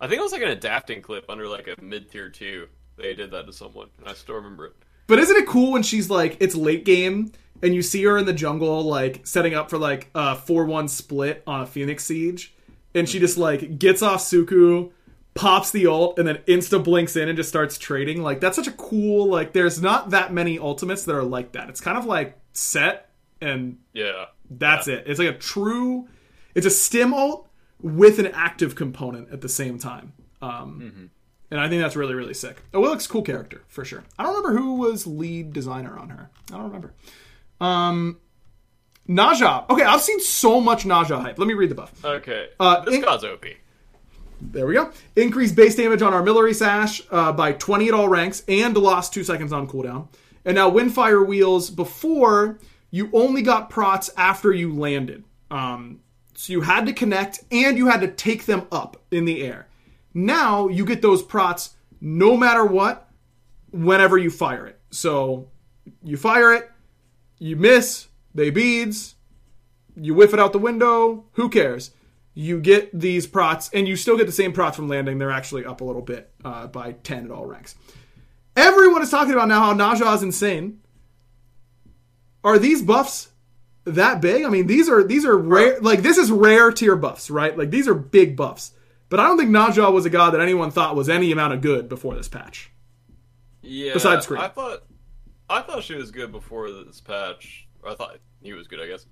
I think it was like an adapting clip under like a mid tier two. They did that to someone, and I still remember it. But isn't it cool when she's like, it's late game and you see her in the jungle, like setting up for like a four-one split on a Phoenix Siege, and she just like gets off Suku, pops the ult, and then insta blinks in and just starts trading. Like that's such a cool. Like there's not that many ultimates that are like that. It's kind of like set and Yeah. that's it. It's like a true. It's a stim ult with an active component at the same time. Um, And I think that's really really sick. Oh, Willick's cool character for sure. I don't remember who was lead designer on her. I don't remember. Um, Ne Zha. Okay, I've seen so much Ne Zha hype. Let me read the buff. Okay. Uh, this in- god's OP. There we go. Increased base damage on Armillary Sash uh, by 20 at all ranks and lost 2 seconds on cooldown. And now Windfire Wheels, before, you only got prots after you landed. Um, so you had to connect and you had to take them up in the air. Now you get those prots no matter what, whenever you fire it. So you fire it, you miss, they beads, you whiff it out the window, who cares? You get these prots, and you still get the same prots from landing. They're actually up a little bit uh, by 10 at all ranks. Everyone is talking about now how Ne Zha is insane. Are these buffs that big? I mean, these are these are rare. Like this is rare tier buffs, right? Like these are big buffs. But I don't think Ne Zha was a god that anyone thought was any amount of good before this patch. Yeah. Besides Scream. I thought I thought she was good before this patch. I thought he was good, I guess.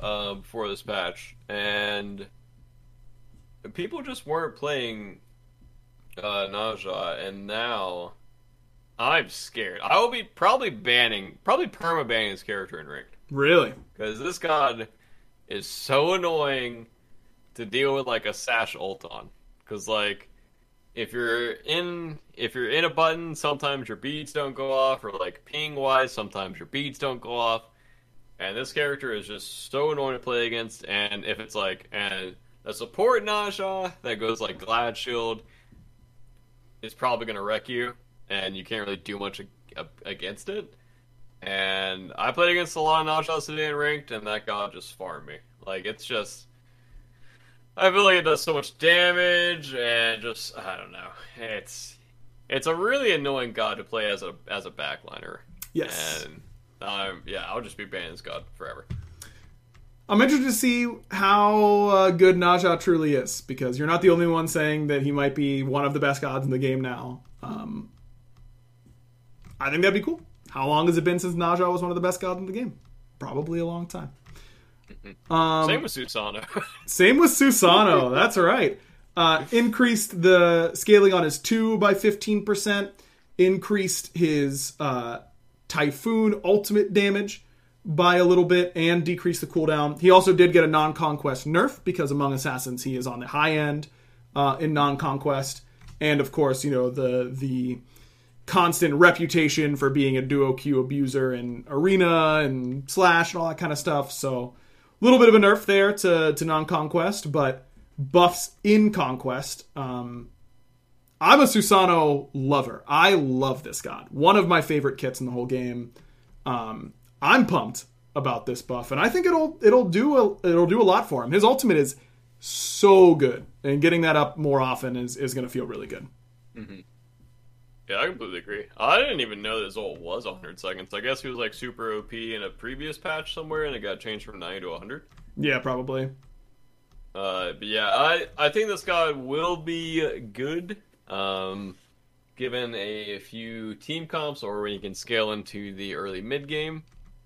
Uh, before this patch. And people just weren't playing uh Ne Zha and now I'm scared. I will be probably banning probably perma banning this character in ranked. Really? Because this god is so annoying to deal with like a sash ult on. Because like if you're in if you're in a button, sometimes your beads don't go off, or like ping wise, sometimes your beads don't go off. And this character is just so annoying to play against. And if it's like and a support Ne Zha that goes like Glad Shield, is probably gonna wreck you, and you can't really do much against it. And I played against a lot of Ne Zhas today in ranked, and that god just farmed me. Like it's just, I feel like it does so much damage, and just I don't know. It's it's a really annoying god to play as a as a backliner. Yes. And um, yeah, I'll just be banning this god forever. I'm interested to see how uh, good Ne Zha truly is because you're not the only one saying that he might be one of the best gods in the game now. Um, I think that'd be cool. How long has it been since Ne Zha was one of the best gods in the game? Probably a long time. Um, Same with Susano. Same with Susano. That's right. Uh, increased the scaling on his two by 15%, increased his uh, Typhoon ultimate damage by a little bit, and decrease the cooldown. He also did get a non conquest nerf because among assassins he is on the high end uh, in non conquest. And of course, you know, the the constant reputation for being a duo Q abuser in arena and slash and all that kind of stuff. So a little bit of a nerf there to, to non-conquest, but buffs in conquest. Um, I'm a Susano lover. I love this god. One of my favorite kits in the whole game. Um, I'm pumped about this buff, and I think it'll it'll do a, it'll do a lot for him. His ultimate is so good, and getting that up more often is, is going to feel really good. Yeah, I completely agree. I didn't even know that this ult was 100 seconds. I guess he was like super OP in a previous patch somewhere, and it got changed from 90 to 100. Yeah, probably. Uh, but yeah, I I think this guy will be good. Um, given a few team comps or when you can scale into the early mid game,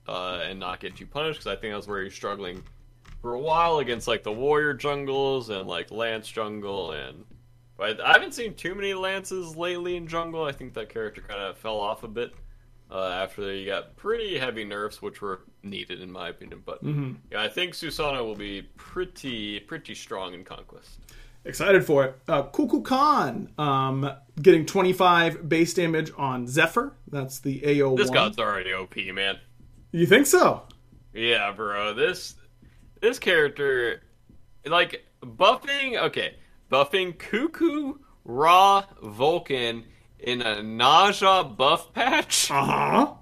uh, and not get too punished. Because I think that's where he's struggling for a while against like the warrior jungles and like lance jungle and. But I haven't seen too many lances lately in jungle. I think that character kind of fell off a bit uh, after you got pretty heavy nerfs, which were needed in my opinion. But yeah, I think Susano will be pretty pretty strong in conquest. Excited for it. Uh, Kukulkan um, getting 25 base damage on Zephyr. That's the AO1. This god's already OP, man. You think so? Yeah, bro. This this character, like buffing. Okay, buffing Cuckoo, Ra, Vulcan in a Ne Zha buff patch. Uh huh.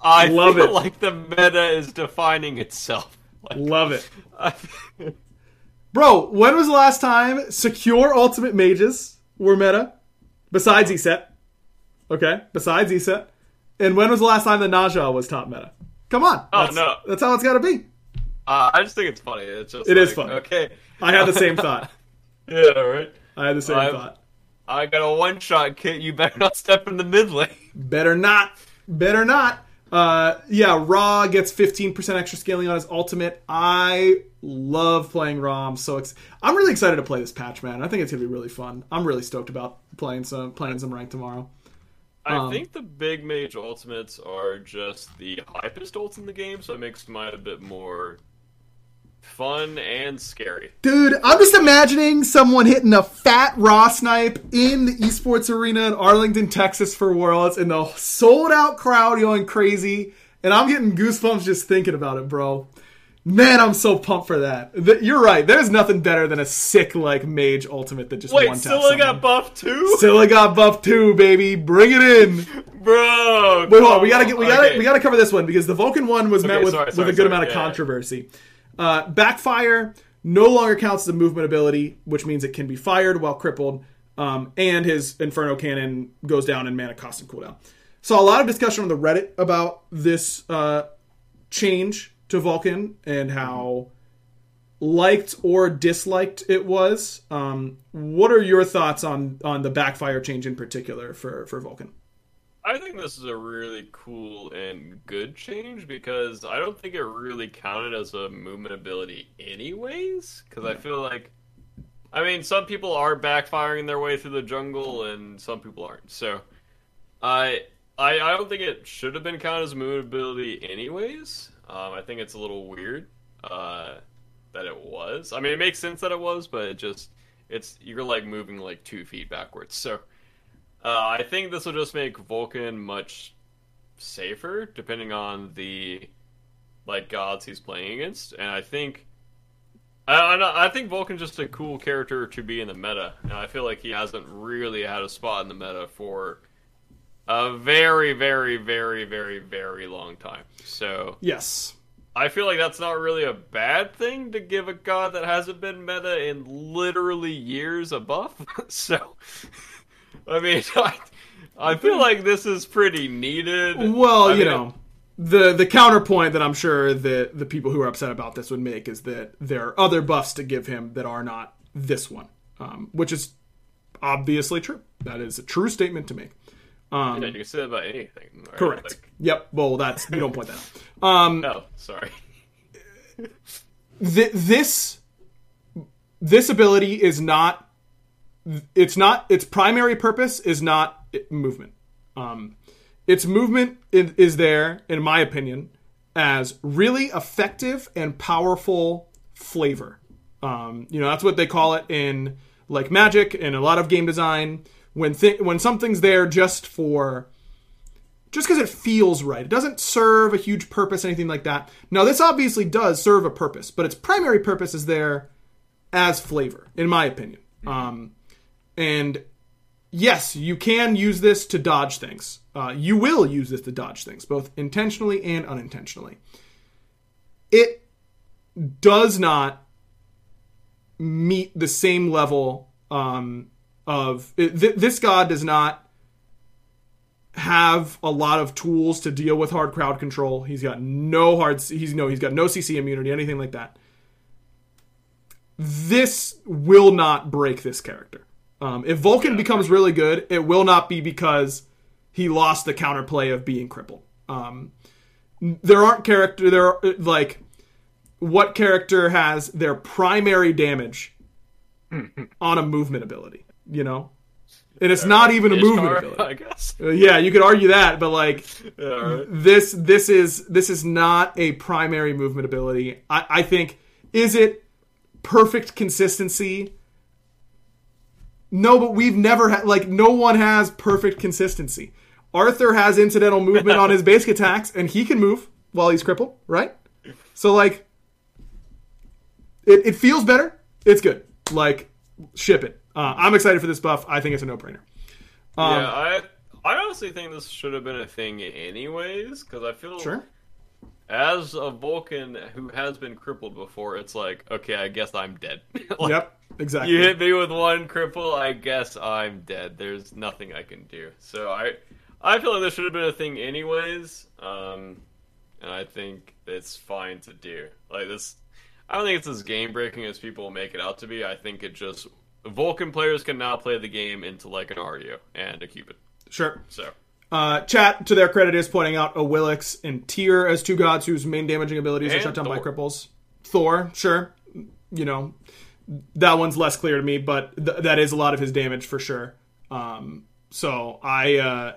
I love feel it. like the meta is defining itself. Like, Love it. I, Bro, when was the last time secure ultimate mages were meta? Besides ESET. Okay, besides ESET. And when was the last time the Ne Zha was top meta? Come on. Oh, that's, no. That's how it's got to be. Uh, I just think it's funny. It's just It like, is funny. Okay, I had the same thought. yeah, right. I had the same I'm- thought. I got a one shot kit. You better not step in the mid lane. Better not. Better not. Uh, yeah, Ra gets 15% extra scaling on his ultimate. I love playing Ra. I'm so ex- I'm really excited to play this patch, man. I think it's gonna be really fun. I'm really stoked about playing some playing some rank tomorrow. I Um, think the big mage ultimates are just the hypest ults in the game, so it makes mine a bit more fun and scary. Dude, I'm just imagining someone hitting a fat Ra snipe in the esports arena in Arlington, Texas for Worlds, and the sold out crowd going crazy. And I'm getting goosebumps just thinking about it, bro. Man, I'm so pumped for that. Th- You're right. There's nothing better than a sick like mage ultimate that just Wait, one Scylla someone. got buffed too, Scylla got buffed too, baby. Bring it in. bro. Wait, hold on. We gotta get we gotta Okay. we gotta cover this one because the Vulcan one was met with sorry, with a good sorry. amount of yeah. controversy. Uh, backfire no longer counts as a movement ability, which means it can be fired while crippled, um, and his Inferno cannon goes down in mana cost and cooldown. Saw a lot of discussion on the Reddit about this uh, change to Vulcan and how liked or disliked it was. Um, what are your thoughts on on the backfire change in particular for for Vulcan? I think this is a really cool and good change because I don't think it really counted as a movement ability, anyways. Because I feel like, I mean, some people are backfiring their way through the jungle, and some people aren't. So, I I, I don't think it should have been counted as a movement ability, anyways. Um, I think it's a little weird uh, that it was. I mean, it makes sense that it was, but it just it's you're like moving like two feet backwards. So. Uh, I think this will just make Vulcan much safer, depending on the like gods he's playing against. And I think, I, I, I think Vulcan's just a cool character to be in the meta, and I feel like he hasn't really had a spot in the meta for a very, very, very, very, very long time. So Yes. I feel like that's not really a bad thing to give a god that hasn't been meta in literally years a buff. so, I mean, I, I feel like this is pretty needed. Well, I you mean, know, the the counterpoint that I'm sure that the people who are upset about this would make is that there are other buffs to give him that are not this one, um, which is obviously true. That is a true statement to make. Um, yeah, you can say that about anything. right? correct. Like, Yep. Well, that's you don't point that out. Um, oh, sorry. th- this this ability is not it's not its primary purpose is not movement um its movement is, is there in my opinion as really effective and powerful flavor um you know that's what they call it in like magic and a lot of game design when th- when something's there just for just because it feels right. It doesn't serve a huge purpose, anything like that. Now, this obviously does serve a purpose, but its primary purpose is there as flavor, in my opinion. Um, and yes, you can use this to dodge things. Uh, you will use this to dodge things, both intentionally and unintentionally. It does not meet the same level um, of th- this god does not have a lot of tools to deal with hard crowd control. He's got no hard he's no he's got no CC immunity, anything like that. This will not break this character. Um, if Vulcan becomes really good, it will not be because he lost the counterplay of being crippled. Um, there aren't character there are, like what character has their primary damage on a movement ability, you know? And it's not even a movement ability. I guess. Uh, yeah, you could argue that, but like right. this this is this is not a primary movement ability. I, I think is it perfect consistency? No, but we've never had like no one has perfect consistency. Arthur has incidental movement on his basic attacks, and he can move while he's crippled, right? So like, it, it feels better. It's good. Like, ship it. Uh, I'm excited for this buff. I think it's a no brainer. Um, yeah, I I honestly think this should have been a thing anyways, because I feel Sure. as a Vulcan who has been crippled before, it's like, okay, I guess I'm dead. Like, Yep. Exactly. You hit me with one cripple, I guess I'm dead. There's nothing I can do. So I I feel like this should have been a thing anyways. Um and I think it's fine to do. Like this, I don't think it's as game breaking as people make it out to be. I think it just Vulcan players can now play the game into like an Ario and a Cupid. Sure. So Uh, chat, to their credit, is pointing out Awilix and Tyr as two gods whose main damaging abilities are shut down by cripples. Thor, sure. You know, that one's less clear to me, but th- that is a lot of his damage for sure. Um, so I, uh,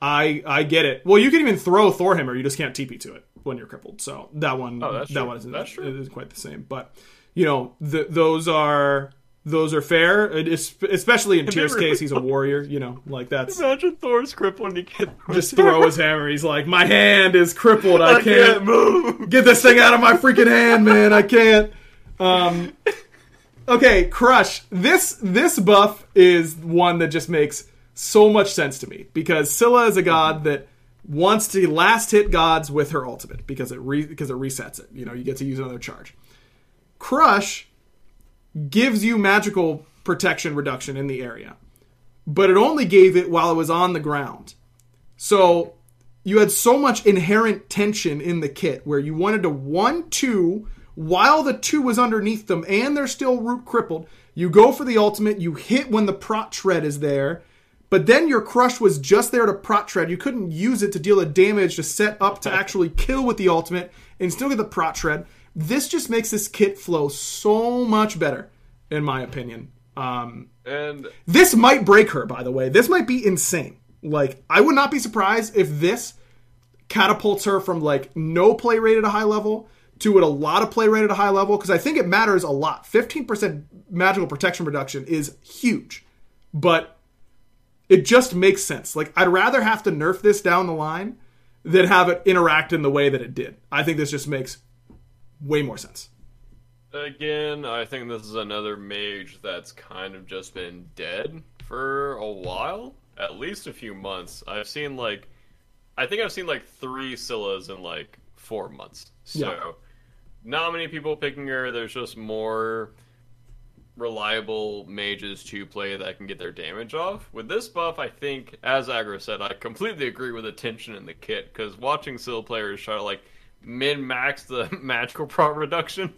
I, I get it. Well, you can even throw Thor hammer, you just can't TP to it when you're crippled. So that one, Oh, that true. one isn't, That's true. it isn't quite the same. But you know, th- those are those are fair, is- especially in Tyr's really case. He's a warrior. You know, like that's imagine Thor's crippled and he can't just throw his hammer. He's like, my hand is crippled. I, I can't, can't move. get this thing out of my freaking hand, man. I can't. Um, okay, Crush. This this buff is one that just makes so much sense to me because Scylla is a god that wants to last hit gods with her ultimate because it re- because it resets it. You know, you get to use another charge. Crush gives you magical protection reduction in the area, but it only gave it while it was on the ground. So you had so much inherent tension in the kit where you wanted to one two while the two was underneath them and they're still root crippled. You go for the ultimate, you hit when the prot shred is there, but then your crush was just there to prot shred. You couldn't use it to deal the damage to set up to actually kill with the ultimate and still get the prot shred. This just makes this kit flow so much better, in my opinion. Um, And this might break her, by the way. This might be insane. Like, I would not be surprised if this catapults her from like no play rate at a high level to at a lot of play rate at a high level because I think it matters a lot. 15% magical protection reduction is huge, but it just makes sense. Like, I'd rather have to nerf this down the line than have it interact in the way that it did. I think this just makes way more sense. again, I think this is another mage that's kind of just been dead for a while, at least a few months. I've seen like, I think I've seen like three Scyllas in like four months. So, Yeah. not many people picking her. There's just more reliable mages to play that can get their damage off. With this buff, I think, as Aggro said, I completely agree with the tension in the kit because watching Syl players try to like min max the magical prot reduction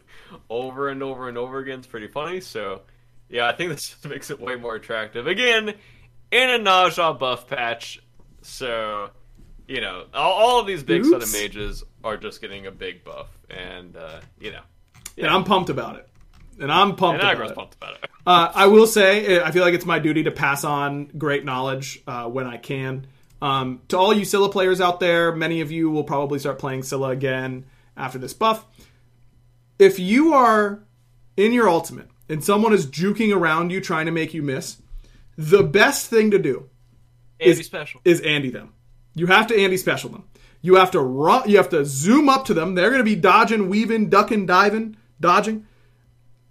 over and over and over again is pretty funny. So, yeah, I think this just makes it way more attractive. Again, in a Ne Zha buff patch, so you know all, all of these big set of mages are just getting a big buff, and uh, you know, And I'm pumped about it. And I'm pumped and about it. pumped about it. Uh, I will say, I feel like it's my duty to pass on great knowledge uh, when I can. Um, to all you Scylla players out there, many of you will probably start playing Scylla again after this buff. If you are in your ultimate and someone is juking around you trying to make you miss, the best thing to do Andy special. is Andy them. You have to Andy special them. You have to run. You have to zoom up to them. They're going to be dodging, weaving, ducking, diving, dodging.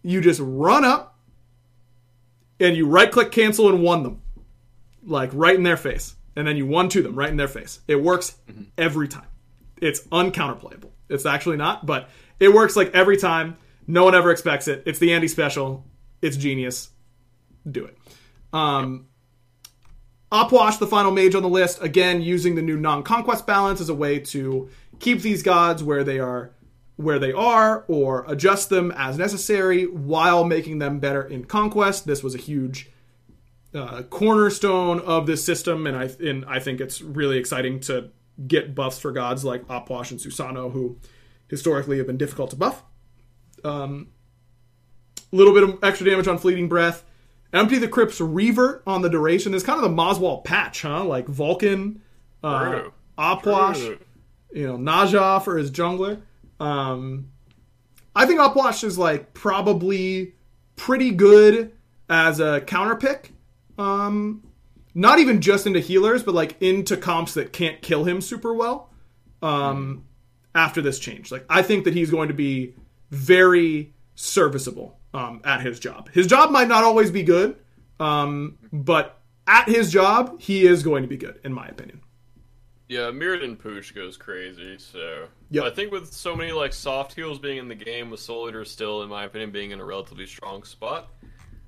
You just run up, and you right click cancel and one them, like right in their face, and then you one to them right in their face. It works every time. It's uncounterplayable. It's actually not, but it works like every time. No one ever expects it. It's the Andy special. It's genius. Do it. Um, Opwash, the final mage on the list, again using the new non-conquest balance as a way to keep these gods where they are where they are or adjust them as necessary while making them better in conquest. This was a huge uh, cornerstone of this system, and I and I think it's really exciting to get buffs for gods like Opwash and Susano, who historically have been difficult to buff. Um, a little bit of extra damage on Fleeting Breath. Empty the Crypt's Revert on the duration is kind of the Moswall patch, huh? Like Vulcan, uh. Opwash, you know, Ne Zha for his jungler. Um, I think Opwash is like probably pretty good as a counter pick. Um, not even just into healers, but like into comps that can't kill him super well. Um, after this change, like I think that he's going to be very serviceable um, at his job. His job might not always be good, um, but at his job, he is going to be good, in my opinion. Yeah, Mirrodin Pooch goes crazy, so Yep. I think with so many like soft heals being in the game, with Soul Eater still, in my opinion, being in a relatively strong spot,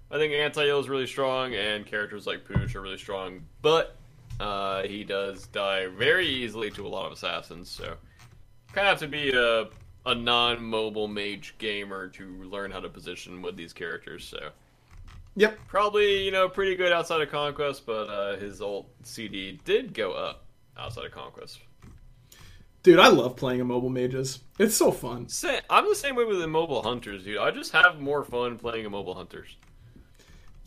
I think anti heal is really strong, and characters like Pooch are really strong. But uh, he does die very easily to a lot of assassins, so kind of have to be a a non-mobile mage gamer to learn how to position with these characters. So Yep. probably you know pretty good outside of conquest, but uh, his old CD did go up outside of conquest. Dude, I love playing immobile mages. It's so fun. Sa- I'm the same way with immobile hunters, dude. I just have more fun playing immobile hunters.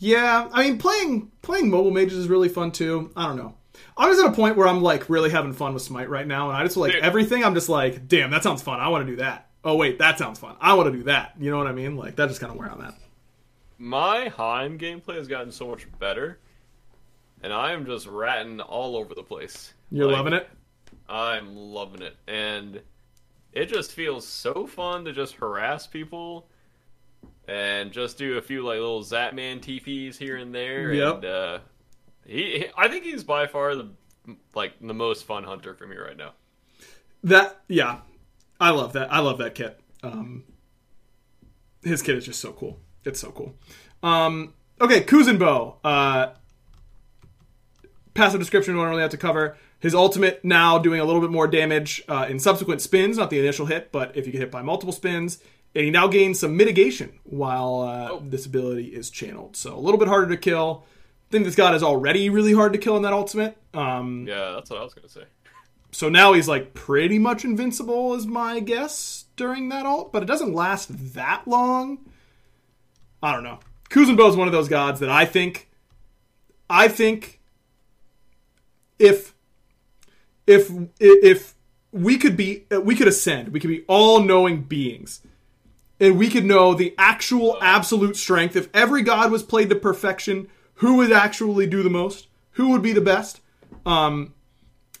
Yeah, I mean playing playing mobile mages is really fun too. I don't know. I was at a point where I'm like really having fun with Smite right now, and I just like Dude. everything. I'm just like, damn, that sounds fun. I want to do that. Oh wait, that sounds fun. I want to do that. You know what I mean? Like that's just kind of where I'm at. My Heim gameplay has gotten so much better, and I am just ratting all over the place. You're Like, loving it. I'm loving it, and it just feels so fun to just harass people and just do a few like little Zatman TPs here and there. Yep. And uh, he, I think he's by far the like the most fun hunter for me right now. That yeah, I love that. I love that kit. Um, his kit is just so cool. It's so cool. Um, okay, Kuzenbo. Uh, passive description don't really have to cover. His ultimate now doing a little bit more damage uh, in subsequent spins, not the initial hit, but if you get hit by multiple spins. And he now gains some mitigation while uh, Oh. this ability is channeled. So a little bit harder to kill. I think this god is already really hard to kill in that ultimate. Um, Yeah, that's what I was gonna say. so now he's like pretty much invincible, is my guess during that ult, but it doesn't last that long. I don't know. Kuzenbo is one of those gods that I think, I think, if if if we could be we could ascend, we could be all knowing beings, and we could know the actual absolute strength. If every god was played to perfection, who would actually do the most? Who would be the best? Um,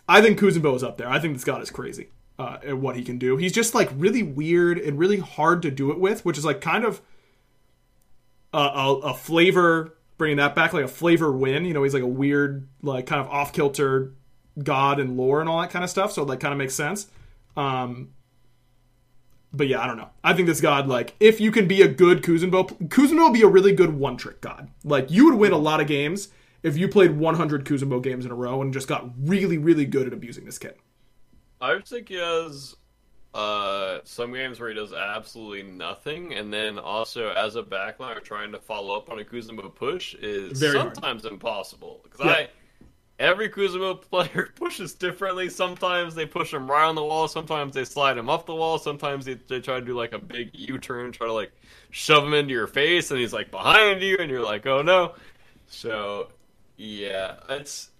I think Kuzenbo is up there. I think this god is crazy uh, at what he can do. He's just like really weird and really hard to do it with, which is like kind of a, a, a flavor. Bringing that back, like a flavor win. You know, he's like a weird, like kind of off kilter god and lore and all that kind of stuff. So it like kind of makes sense. Um, but yeah, I don't know. I think this god, like, if you can be a good Kuzenbo, Kuzenbo would be a really good one trick god. Like, you would win a lot of games if you played 100 Kuzenbo games in a row and just got really, really good at abusing this kit. I would think he has uh, some games where he does absolutely nothing, and then also as a backliner trying to follow up on a Kuzenbo push is Very hard. sometimes impossible. Because Yeah. I every Kuzenbo player pushes differently. Sometimes they push him right on the wall. Sometimes they slide him off the wall. Sometimes they, they try to do like a big U turn, try to like shove him into your face, and he's like behind you, and you're like, oh no. So yeah, it's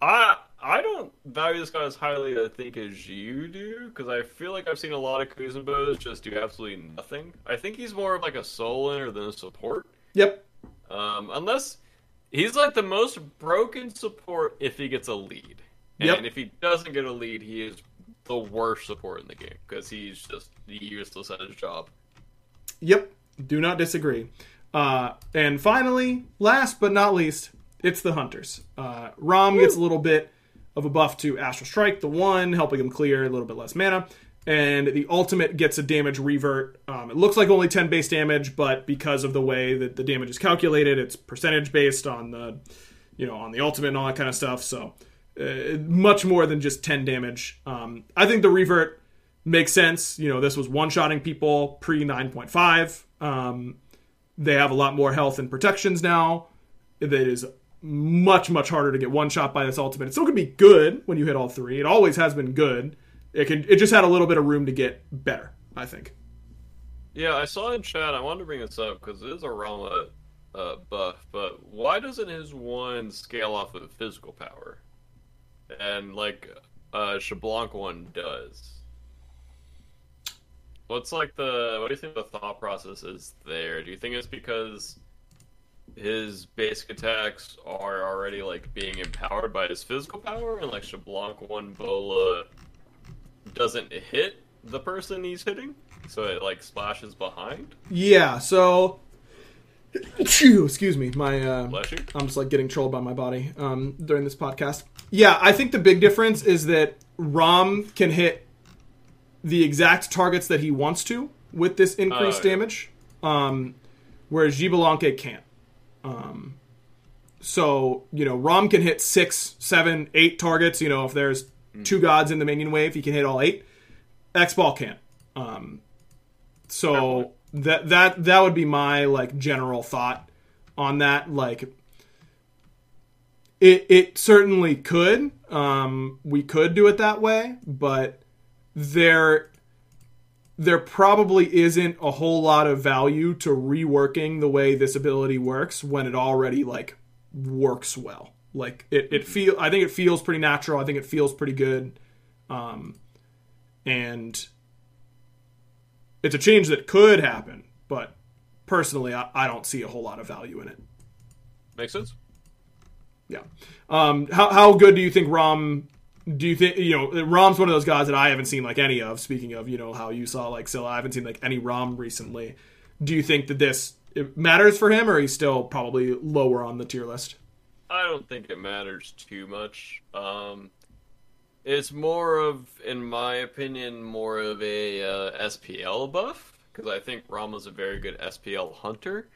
I I don't value this guy as highly I think as you do because I feel like I've seen a lot of Kuzenbos just do absolutely nothing. I think he's more of like a solo laner than a support. Yep. Um, unless he's like the most broken support if he gets a lead, and Yep. if he doesn't get a lead, he is the worst support in the game because he's just useless at his job. Yep. Do not disagree. Uh, and finally, last but not least, it's the Hunters. Uh, Rom gets a little bit of a buff to Astral Strike, the one, helping him clear a little bit less mana. And the ultimate gets a damage revert. Um, it looks like only 10 base damage, but because of the way that the damage is calculated, it's percentage based on the, you know, on the ultimate and all that kind of stuff. So uh, much more than just 10 damage. Um, I think the revert makes sense. You know, this was one shotting people pre 9.5. Um, they have a lot more health and protections now. It is much, much harder to get one shot by this ultimate. It still can be good when you hit all three. It always has been good. It can. It just had a little bit of room to get better. I think. Yeah, I saw in chat. I wanted to bring this up because it is a Rama uh, buff, but why doesn't his one scale off of physical power, and like uh, Xbalanque one does? What's like the what do you think the thought process is there? Do you think it's because his basic attacks are already like being empowered by his physical power, and like Xbalanque one Bola doesn't hit the person he's hitting, so it like splashes behind? Yeah. So. Excuse me. My. Uh, I'm just like getting trolled by my body um, during this podcast. Yeah, I think the big difference is that Rom can hit the exact targets that he wants to with this increased Oh, yeah. damage, um, whereas Xbalanque can't. Um, so you know, Rom can hit six, seven, eight targets. You know, if there's two gods in the minion wave, he can hit all eight. X ball can't. Um, so that that that would be my like general thought on that. Like, it it certainly could. Um, we could do it that way, but there there probably isn't a whole lot of value to reworking the way this ability works when it already like works well. Like it, it feel I think it feels pretty natural. I think it feels pretty good. Um, and it's a change that could happen, but personally, I, I don't see a whole lot of value in it. Makes sense. Yeah. Um, how how good do you think Rom? Do you think you know Rom's one of those guys that I haven't seen like any of? Speaking of, you know how you saw like Scylla, I haven't seen like any Rom recently. Do you think that this it matters for him, or he's still probably lower on the tier list? I don't think it matters too much. Um, it's more of, in my opinion, more of a uh, SPL buff because I think Rama's a very good SPL hunter,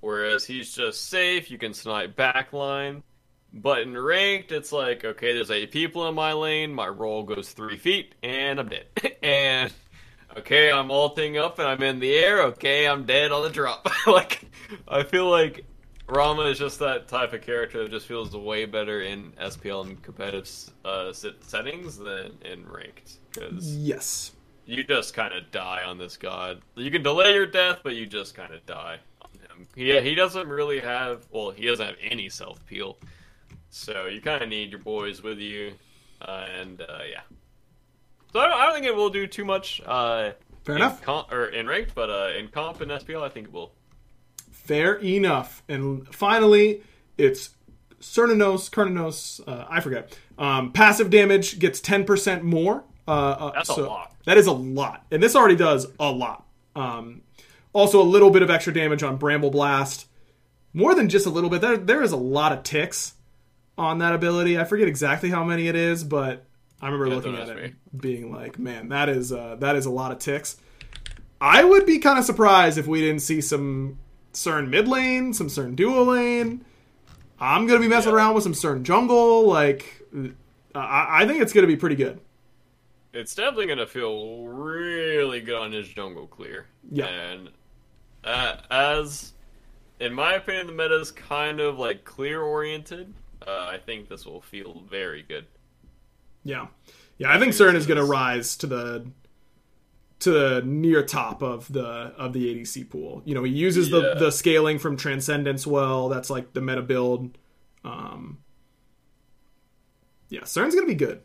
whereas he's just safe. You can snipe backline, but in ranked, it's like okay, there's eight people in my lane. My roll goes three feet, and I'm dead. and okay, I'm ulting up and I'm in the air. Okay, I'm dead on the drop. like I feel like Rama is just that type of character that just feels way better in SPL and competitive uh, settings than in ranked. Because yes, you just kind of die on this god. You can delay your death, but you just kind of die on him. He he doesn't really have well, he doesn't have any self peel, so you kind of need your boys with you, uh, and uh, yeah. So I don't, I don't, think it will do too much. Uh, Fair enough. Comp, or in ranked, but uh, in comp and SPL, I think it will. Fair enough. And finally, it's Cernunnos, Cernunnos, uh, I forget. Um, passive damage gets 10% more. Uh, uh, That's so a lot. That is a lot. And this already does a lot. Um, also, a little bit of extra damage on Bramble Blast. More than just a little bit. There, there is a lot of ticks on that ability. I forget exactly how many it is, but I remember yeah, looking at it me. being like, man, that is uh, that is a lot of ticks. I would be kind of surprised if we didn't see some Cern mid lane, some Cern duo lane. I'm gonna be messing yeah. around with some Cern jungle. Like, I, I think it's gonna be pretty good. It's definitely gonna feel really good on his jungle clear. Yeah, and uh, as in my opinion, the meta is kind of like clear oriented. Uh, I think this will feel very good. Yeah, yeah. I, think Cern is going to rise to the to the near top of the of the ADC pool. You know, he uses yeah. the the scaling from Transcendence well. That's like the meta build. Um, yeah, Cern's gonna be good.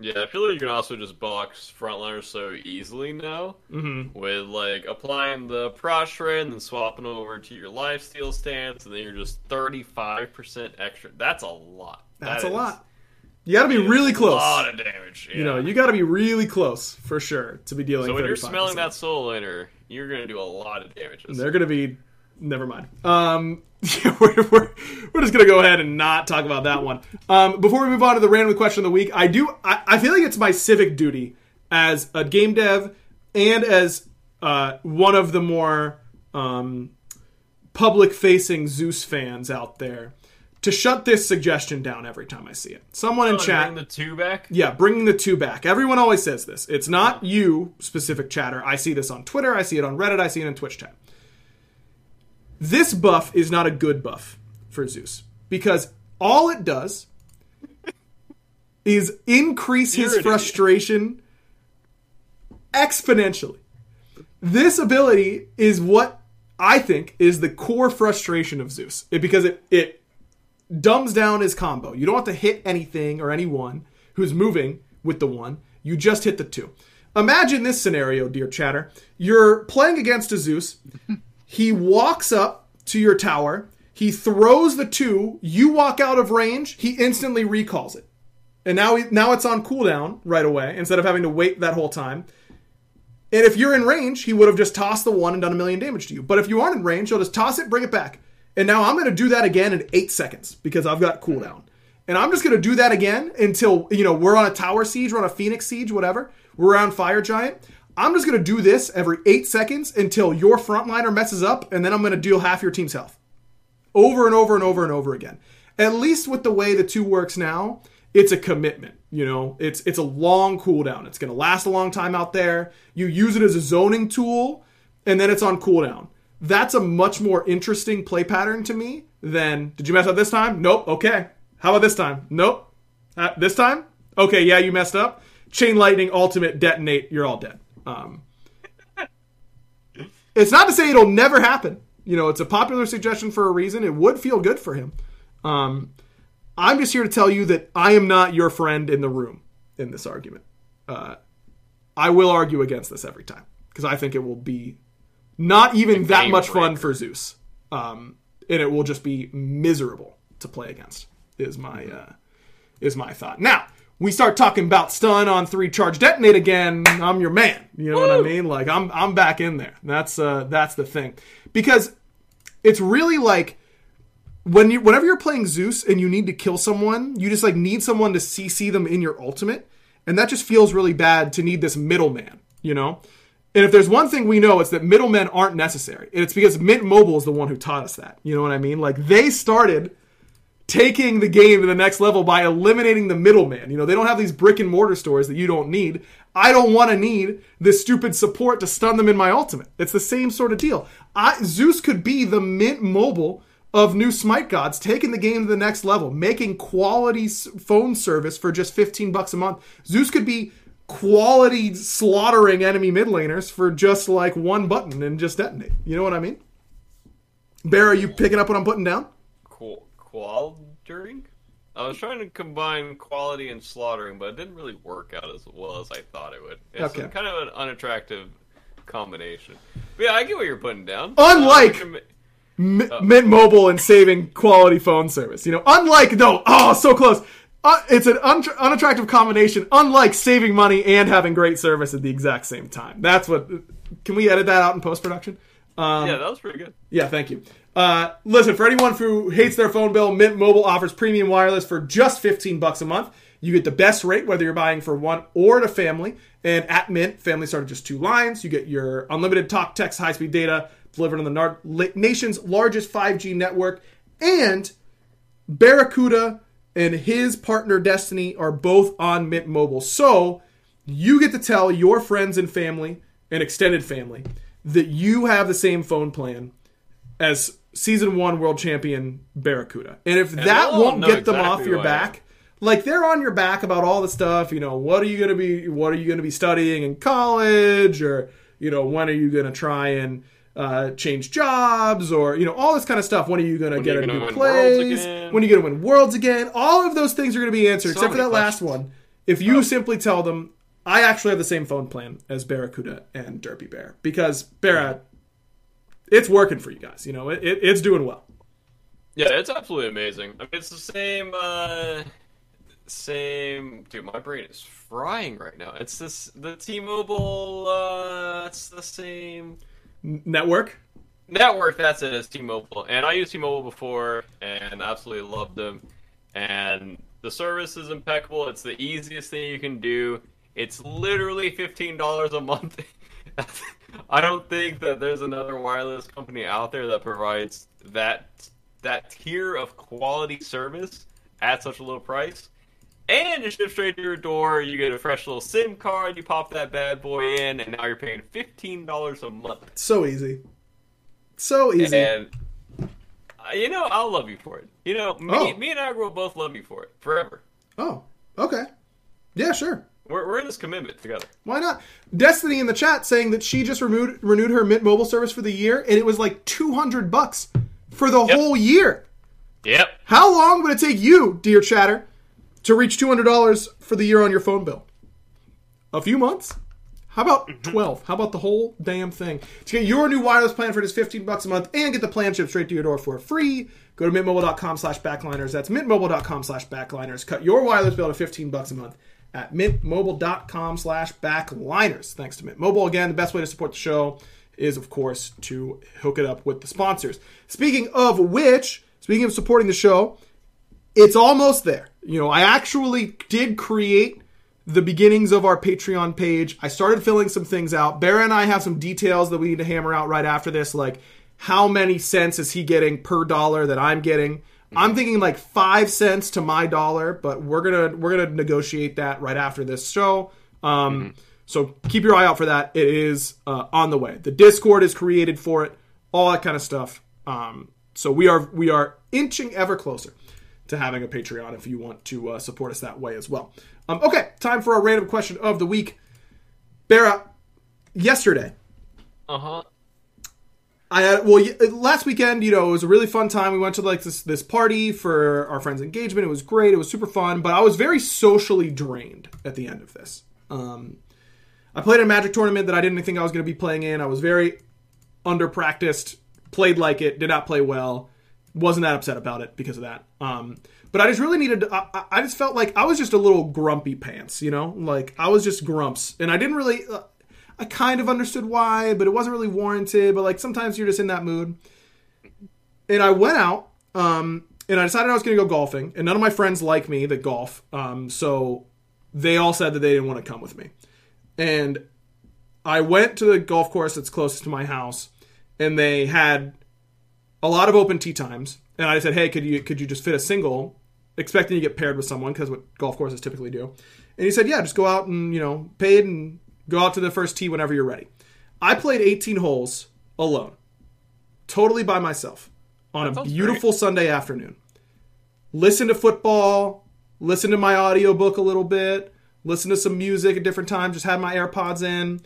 Yeah, I feel like you can also just box frontliners so easily now mm-hmm. with like applying the prot shred and then swapping over to your lifesteal stance, and then you're just thirty five percent extra. That's a lot. That's that a is, lot. You got to be really close. A lot of damage. Yeah. You know, you got to be really close for sure to be dealing. With that. So when you're smelling that solo laner, you're going to do a lot of damage. They're going to be. Never mind. Um, we're, we're, we're just going to go ahead and not talk about that one. Um, before we move on to the random question of the week, I do. I, I feel like it's my civic duty as a game dev and as uh, one of the more um, public-facing Zeus fans out there to shut this suggestion down every time I see it. Someone in oh, chat. Bring the two back? Yeah, bringing the two back. Everyone always says this. It's not you, specific chatter. I see this on Twitter, I see it on Reddit, I see it in Twitch chat. This buff is not a good buff for Zeus because all it does is increase his frustration exponentially. This ability is what I think is the core frustration of Zeus it, because it, it dumbs down his combo. You don't have to hit anything or anyone who's moving with the one. You just hit the two. Imagine this scenario, dear chatter. You're playing against a Zeus. he walks up to your tower. He throws the two. You walk out of range. He instantly recalls it. And now, he, now it's on cooldown right away instead of having to wait that whole time. And if you're in range, he would have just tossed the one and done a million damage to you. But if you aren't in range, he'll just toss it, bring it back. And now I'm going to do that again in eight seconds because I've got cooldown. And I'm just going to do that again until, you know, we're on a tower siege, we're on a phoenix siege, whatever. We're on fire giant. I'm just going to do this every eight seconds until your frontliner messes up, and then I'm going to deal half your team's health. Over and over and over and over again. At least with the way the two works now, it's a commitment. You know, it's it's a long cooldown. It's going to last a long time out there. You use it as a zoning tool, and then it's on cooldown. That's a much more interesting play pattern to me than did you mess up this time? Nope. Okay. How about this time? Nope. Uh, this time? Okay. Yeah, you messed up. Chain lightning, ultimate, detonate. You're all dead. Um, it's not to say it'll never happen. You know, it's a popular suggestion for a reason. It would feel good for him. Um, I'm just here to tell you that I am not your friend in the room in this argument. Uh, I will argue against this every time because I think it will be not even that much fun for Zeus, um, and it will just be miserable to play against. Is my uh, is my thought. Now we start talking about stun on three charge detonate again. I'm your man. You know Woo! what I mean? Like I'm I'm back in there. That's uh, that's the thing because it's really like when you whenever you're playing Zeus and you need to kill someone, you just like need someone to CC them in your ultimate, and that just feels really bad to need this middleman, you know. And if there's one thing we know, it's that middlemen aren't necessary, and it's because Mint Mobile is the one who taught us that. You know what I mean? Like they started taking the game to the next level by eliminating the middleman. You know, they don't have these brick and mortar stores that you don't need. I don't want to need this stupid support to stun them in my ultimate. It's the same sort of deal. I, Zeus could be the Mint Mobile of new Smite Gods, taking the game to the next level, making quality phone service for just 15 bucks a month. Zeus could be quality slaughtering enemy mid laners for just like one button and just detonate. You know what I mean? Bear, are you picking up what I'm putting down? Cool. Qualtering? I was trying to combine quality and slaughtering, but it didn't really work out as well as I thought it would. It's okay. kind of an unattractive combination. But yeah, I get what you're putting down. Unlike uh, M- Mint Mobile and saving quality phone service. You know, unlike no, oh, so close. Uh, it's an un- unattractive combination. Unlike saving money and having great service at the exact same time. That's what. Can we edit that out in post production? Um, yeah, that was pretty good. Yeah, thank you. Uh, listen, for anyone who hates their phone bill, Mint Mobile offers premium wireless for just 15 bucks a month. You get the best rate whether you're buying for one or a family. And at Mint, family start at just two lines. You get your unlimited talk, text, high speed data delivered on the nation's largest 5G network. And Barracuda and his partner Destiny are both on Mint Mobile. So you get to tell your friends and family and extended family that you have the same phone plan as season one world champion Barracuda. And if and that won't get exactly them off your back, like they're on your back about all the stuff, you know, what are you going to be what are you going to be studying in college or you know, when are you going to try and uh, change jobs or you know all this kind of stuff. When are you going to get a new place? When are you going to win worlds again? All of those things are going to be answered, so except for that questions. last one. If you oh. simply tell them, I actually have the same phone plan as Barracuda and Derpy Bear because Barra, it's working for you guys. You know, it, it, it's doing well. Yeah, it's absolutely amazing. I mean, it's the same. Uh, same dude my brain is frying right now it's this the t-mobile uh it's the same network. Network, that's it. It's T-Mobile, and I used T-Mobile before, and absolutely loved them. And the service is impeccable. It's the easiest thing you can do. It's literally fifteen dollars a month. I don't think that there's another wireless company out there that provides that that tier of quality service at such a low price. And it ships straight to your door. You get a fresh little SIM card. You pop that bad boy in, and now you're paying fifteen dollars a month. So easy, so easy. And uh, you know, I'll love you for it. You know, me, oh. me and I will both love you for it forever. Oh, okay, yeah, sure. We're, we're in this commitment together. Why not? Destiny in the chat saying that she just renewed renewed her Mint Mobile service for the year, and it was like two hundred bucks for the yep. whole year. Yep. How long would it take you, dear chatter, to reach $200 for the year on your phone bill? A few months? How about mm-hmm. 12? How about the whole damn thing? To get your new wireless plan for just 15 bucks a month and get the plan shipped straight to your door for free, go to mintmobile.com slash backliners. That's mintmobile.com slash backliners. Cut your wireless bill to 15 bucks a month at mintmobile.com slash backliners. Thanks to Mint Mobile. Again, the best way to support the show is, of course, to hook it up with the sponsors. Speaking of which, speaking of supporting the show, it's almost there. You know, I actually did create the beginnings of our Patreon page. I started filling some things out. Bear and I have some details that we need to hammer out right after this, like how many cents is he getting per dollar that I'm getting. I'm thinking like five cents to my dollar, but we're gonna we're gonna negotiate that right after this show. Um, So keep your eye out for that. It is uh, on the way. The Discord is created for it, all that kind of stuff. Um, so we are we are inching ever closer to having a Patreon if you want to uh, support us that way as well. Um, okay, time for our random question of the week. Barra, yesterday Uh huh. I had well last weekend. You know, it was a really fun time. We went to like this this party for our friend's engagement. It was great. It was super fun. But I was very socially drained at the end of this. Um, I played a Magic tournament that I didn't think I was going to be playing in. I was very under practiced. Played like it. Did not play well. Wasn't that upset about it because of that. Um, but I just really needed. I, I- just felt like I was just a little grumpy pants. You know, like I was just grumps, and I didn't really. Uh, I kind of understood why, but it wasn't really warranted. But like sometimes you're just in that mood. And I went out, um, and I decided I was going to go golfing. And none of my friends like me that golf, um, so they all said that they didn't want to come with me. And I went to the golf course that's closest to my house, and they had a lot of open tee times. And I said, "Hey, could you could you just fit a single?" Expecting to get paired with someone because what golf courses typically do. And he said, "Yeah, just go out and you know, paid and go out to the first tee whenever you're ready." I played 18 holes alone, totally by myself, on a beautiful Sunday afternoon. Listen to football, listen to my audiobook a little bit, listen to some music at different times. Just had my AirPods in.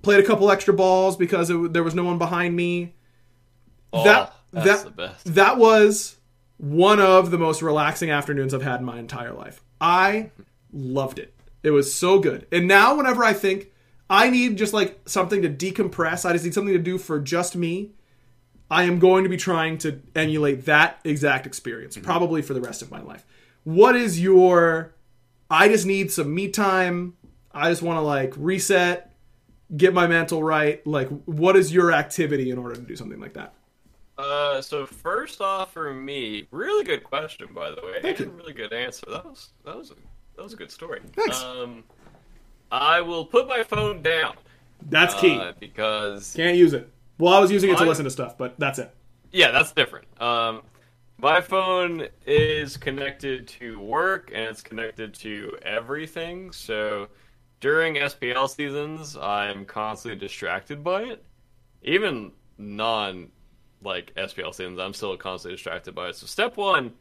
Played a couple extra balls because it, there was no one behind me Oh, that that the best. that was one of the most relaxing afternoons I've had in my entire life. I loved it. It was so good. And now whenever I think I need just like something to decompress, I just need something to do for just me. I am going to be trying to emulate that exact experience, mm-hmm. probably for the rest of my life. What is your I just need some me time. I just want to like reset, get my mental right. Like what is your activity in order to do something like that? Uh, so first off, for me, really good question, by the way. Thank you. Really good answer. That was that was a that was a good story. Thanks. Um, I will put my phone down That's key. uh, because Can't use it. Well, I was using it to listen to stuff, but that's it. yeah, that's different. Um, my phone is connected to work and it's connected to everything. So during SPL seasons, I'm constantly distracted by it. Even non like SPL seasons, I'm still constantly distracted by it. So step one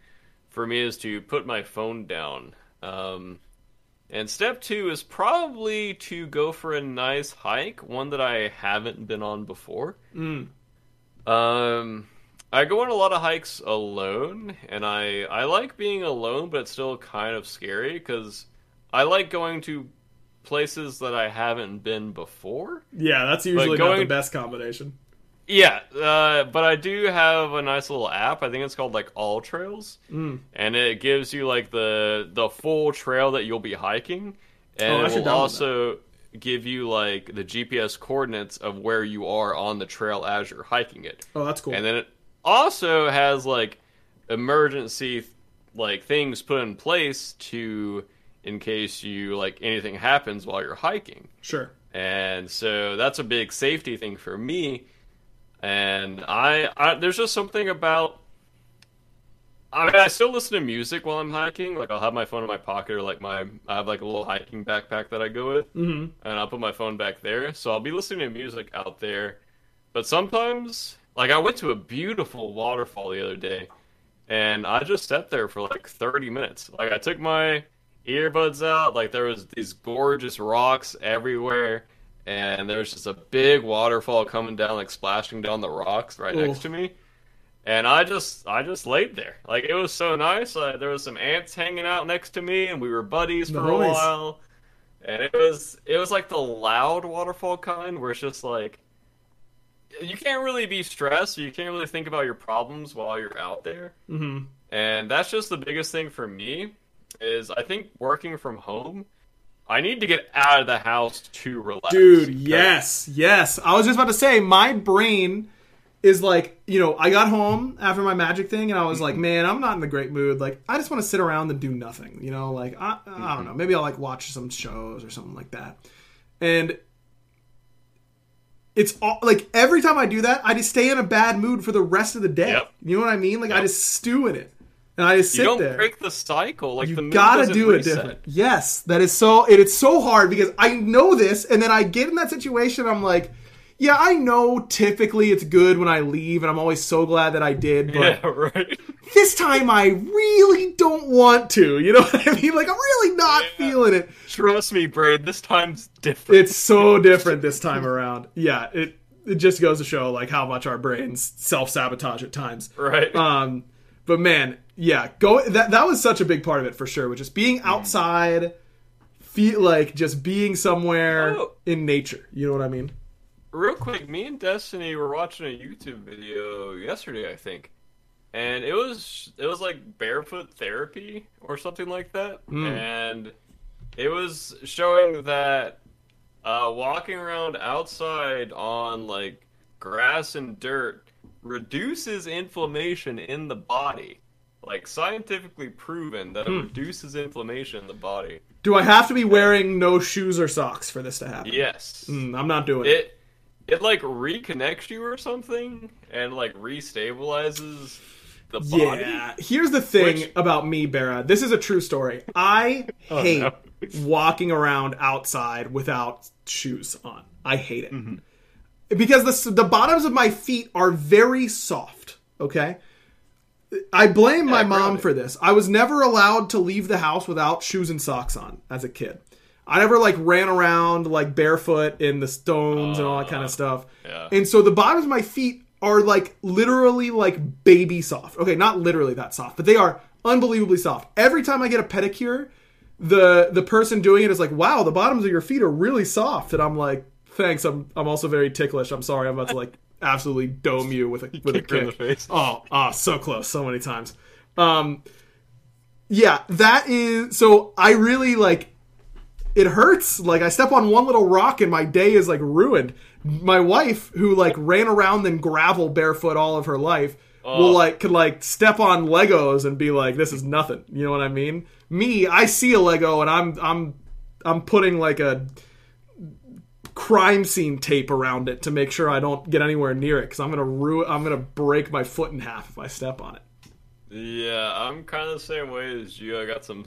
for me is to put my phone down. Um, and step two is probably to go for a nice hike, one that I haven't been on before. Um, I go on a lot of hikes alone, and I I like being alone, but it's still kind of scary because I like going to places that I haven't been before. Yeah, that's usually not the best combination. Yeah, uh, but I do have a nice little app. I think it's called like AllTrails, Mm. and it gives you like the the full trail that you'll be hiking, and Oh, it will also give you like the GPS coordinates of where you are on the trail as you're hiking it. Oh, that's cool. And then it also has like emergency like things put in place to in case you like anything happens while you're hiking. sure. And so that's a big safety thing for me. And I, I there's just something about I mean, I still listen to music while I'm hiking. Like I'll have my phone in my pocket, or like my I have like a little hiking backpack that I go with, mm-hmm. and I'll put my phone back there. So I'll be listening to music out there. But sometimes, like I went to a beautiful waterfall the other day, and I just sat there for like 30 minutes. Like I took my earbuds out, like there was these gorgeous rocks everywhere, and there was just a big waterfall coming down, like splashing down the rocks right Oof. next to me and I just I just laid there. Like it was so nice. Uh, there was some ants hanging out next to me, and we were buddies for a while. And it was it was like the loud waterfall kind, where it's just like you can't really be stressed. You can't really think about your problems while you're out there. Mm-hmm. And that's just the biggest thing for me. Is I think working from home. I need to get out of the house to relax. Dude, yes, yes. I was just about to say, my brain is like, you know, I got home after my magic thing and I was like, man, I'm not in the great mood. Like, I just want to sit around and do nothing, you know? Like, I, I don't mm-hmm. know. Maybe I'll like watch some shows or something like that. And it's all like every time I do that, I just stay in a bad mood for the rest of the day. Yep. You know what I mean? Like I just stew in it, and I just sit You don't there. break the cycle. Like the you mood gotta do it reset. different. Yes, that is so. It is so hard because I know this, and then I get in that situation. I'm like, yeah, I know. Typically, it's good when I leave, and I'm always so glad that I did. But Yeah, right. this time, I really don't want to. You know what I mean? Like I'm really not feeling it. Trust me, Braid. This time's different. It's so different this time around. Yeah, it it just goes to show like how much our brains self sabotage at times. right. Um, but man, yeah, go that that was such a big part of it for sure. Which is being outside, feel like just being somewhere Oh. in nature. You know what I mean? Real quick, me and Destiny were watching a YouTube video yesterday, I think, and it was it was like barefoot therapy or something like that, and it was showing that uh, walking around outside on like grass and dirt reduces inflammation in the body. Like scientifically proven that it reduces inflammation in the body. Do I have to be wearing no shoes or socks for this to happen? Yes. Mm, I'm not doing it. it it like reconnects you or something and like restabilizes the body. Yeah. Here's the thing Which- about me, Barra. This is a true story. I hate no. walking around outside without shoes on. I hate it. Mm-hmm. Because the, the bottoms of my feet are very soft, okay? I blame my mom for this. I was never allowed to leave the house without shoes and socks on as a kid. I never like ran around like barefoot in the stones and all that kind of stuff. Uh, yeah. And so the bottoms of my feet are like literally like baby soft. Okay, not literally that soft, but they are unbelievably soft. Every time I get a pedicure, the the person doing it is like, "Wow, the bottoms of your feet are really soft." And I'm like, "Thanks. I'm I'm also very ticklish. I'm sorry. I'm about to like absolutely dome you with a with a Kick in the face. Oh, oh, so close, so many times. Um, yeah, that is. So I really like. It hurts. Like I step on one little rock and my day is like ruined. My wife, who like ran around in gravel barefoot all of her life, will like could like step on Legos and be like, "This is nothing." You know what I mean? Me, I see a Lego and I'm I'm I'm putting like a crime scene tape around it to make sure I don't get anywhere near it because I'm gonna ruin. I'm gonna break my foot in half if I step on it. Yeah, I'm kind of the same way as you. I got some,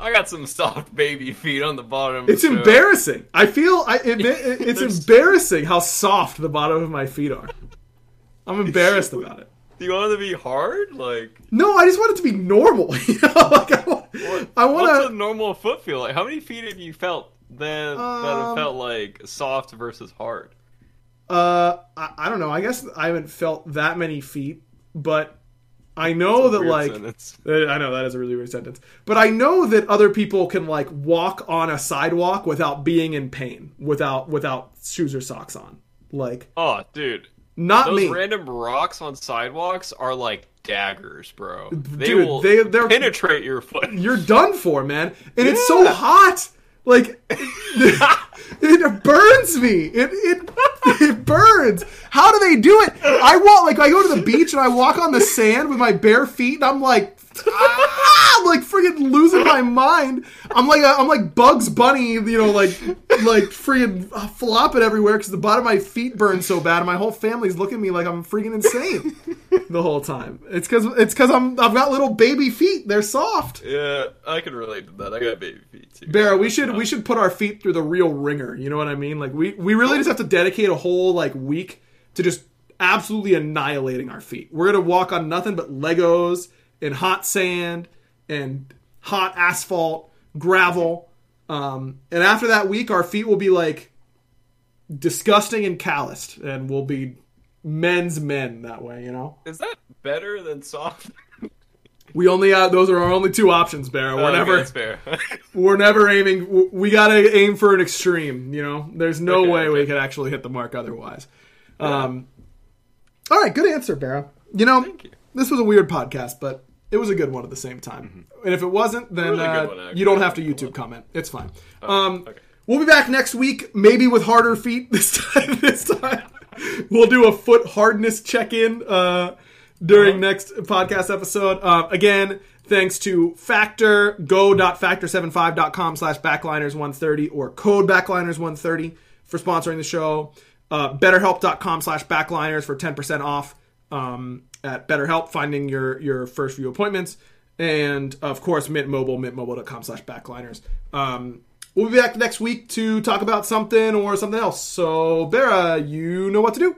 I got some soft baby feet on the bottom. It's so- embarrassing. I feel I, it, it- it's embarrassing how soft the bottom of my feet are. I'm embarrassed about it. Do you want it to be hard? Like, No, I just want it to be normal. You know, like I want, I what's a want normal foot feel like? How many feet have you felt that that Um, felt like soft versus hard? Uh, I, I don't know. I guess I haven't felt that many feet, but I know that like sentence. Uh, I know that is a really weird sentence, but I know that other people can like walk on a sidewalk without being in pain, without without shoes or socks on. Like Oh, dude, not those me. random rocks on sidewalks are like daggers, bro. They Dude, will they- they're- penetrate your foot. You're done for, man. And it's so hot. Like it burns me. It it it burns. How do they do it? I walk like I go to the beach and I walk on the sand with my bare feet and I'm like Ah! I'm like freaking losing my mind. I'm like I'm like Bugs Bunny, you know, like like freaking flopping everywhere because the bottom of my feet burn so bad. And my whole family's looking at me like I'm freaking insane the whole time. It's because it's because I'm I've got little baby feet. They're soft. Yeah, I can relate to that. I got baby feet too. Barra, we should we should put our feet through the real ringer. You know what I mean? Like we we really just have to dedicate a whole like week to just absolutely annihilating our feet. We're gonna walk on nothing but Legos and hot sand and hot asphalt, gravel. Um, and after that week, our feet will be like disgusting and calloused, and we'll be men's men that way. You know, Is that better than soft? we only have those are our only two options, Barra. We're Okay, never that's we're never aiming we gotta aim for an extreme you know there's no Okay, way we could actually hit the mark otherwise um all right good answer Barra. you know you. this was a weird podcast but it was a good one at the same time. And if it wasn't then Mm-hmm. Really uh, one, you don't have to youtube comment. It's fine. Um okay. we'll be back next week maybe with harder feet this time this time. We'll do a foot hardness check-in uh during next podcast episode. Uh, again, thanks to Factor, go.factor75.com slash backliners130 or code backliners130 for sponsoring the show. Uh, BetterHelp.com slash backliners for 10% off. Um, at BetterHelp, finding your, your first few appointments. And of course, Mint Mobile, mintmobile.com slash backliners. Um, we'll be back next week to talk about something or something else. So, Bera, you know what to do.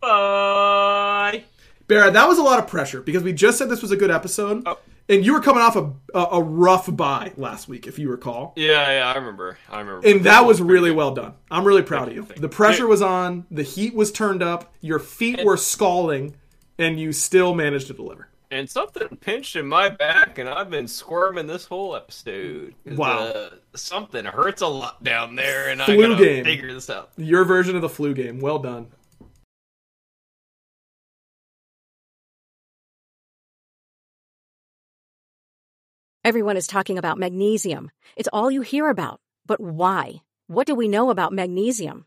Bye. Bera, that was a lot of pressure because we just said this was a good episode. Oh. And you were coming off a, a, a rough buy last week, if you recall. Yeah, yeah, I remember. I remember. And that was really well done. I'm really proud of you. The pressure was on, the heat was turned up, your feet were scalding, and you still managed to deliver. And something pinched in my back, and I've been squirming this whole episode. Wow. Uh, something hurts a lot down there, and I Flu gotta game. figure this out. Your version of the flu game. Well done. Everyone is talking about magnesium. It's all you hear about. But why? What do we know about magnesium?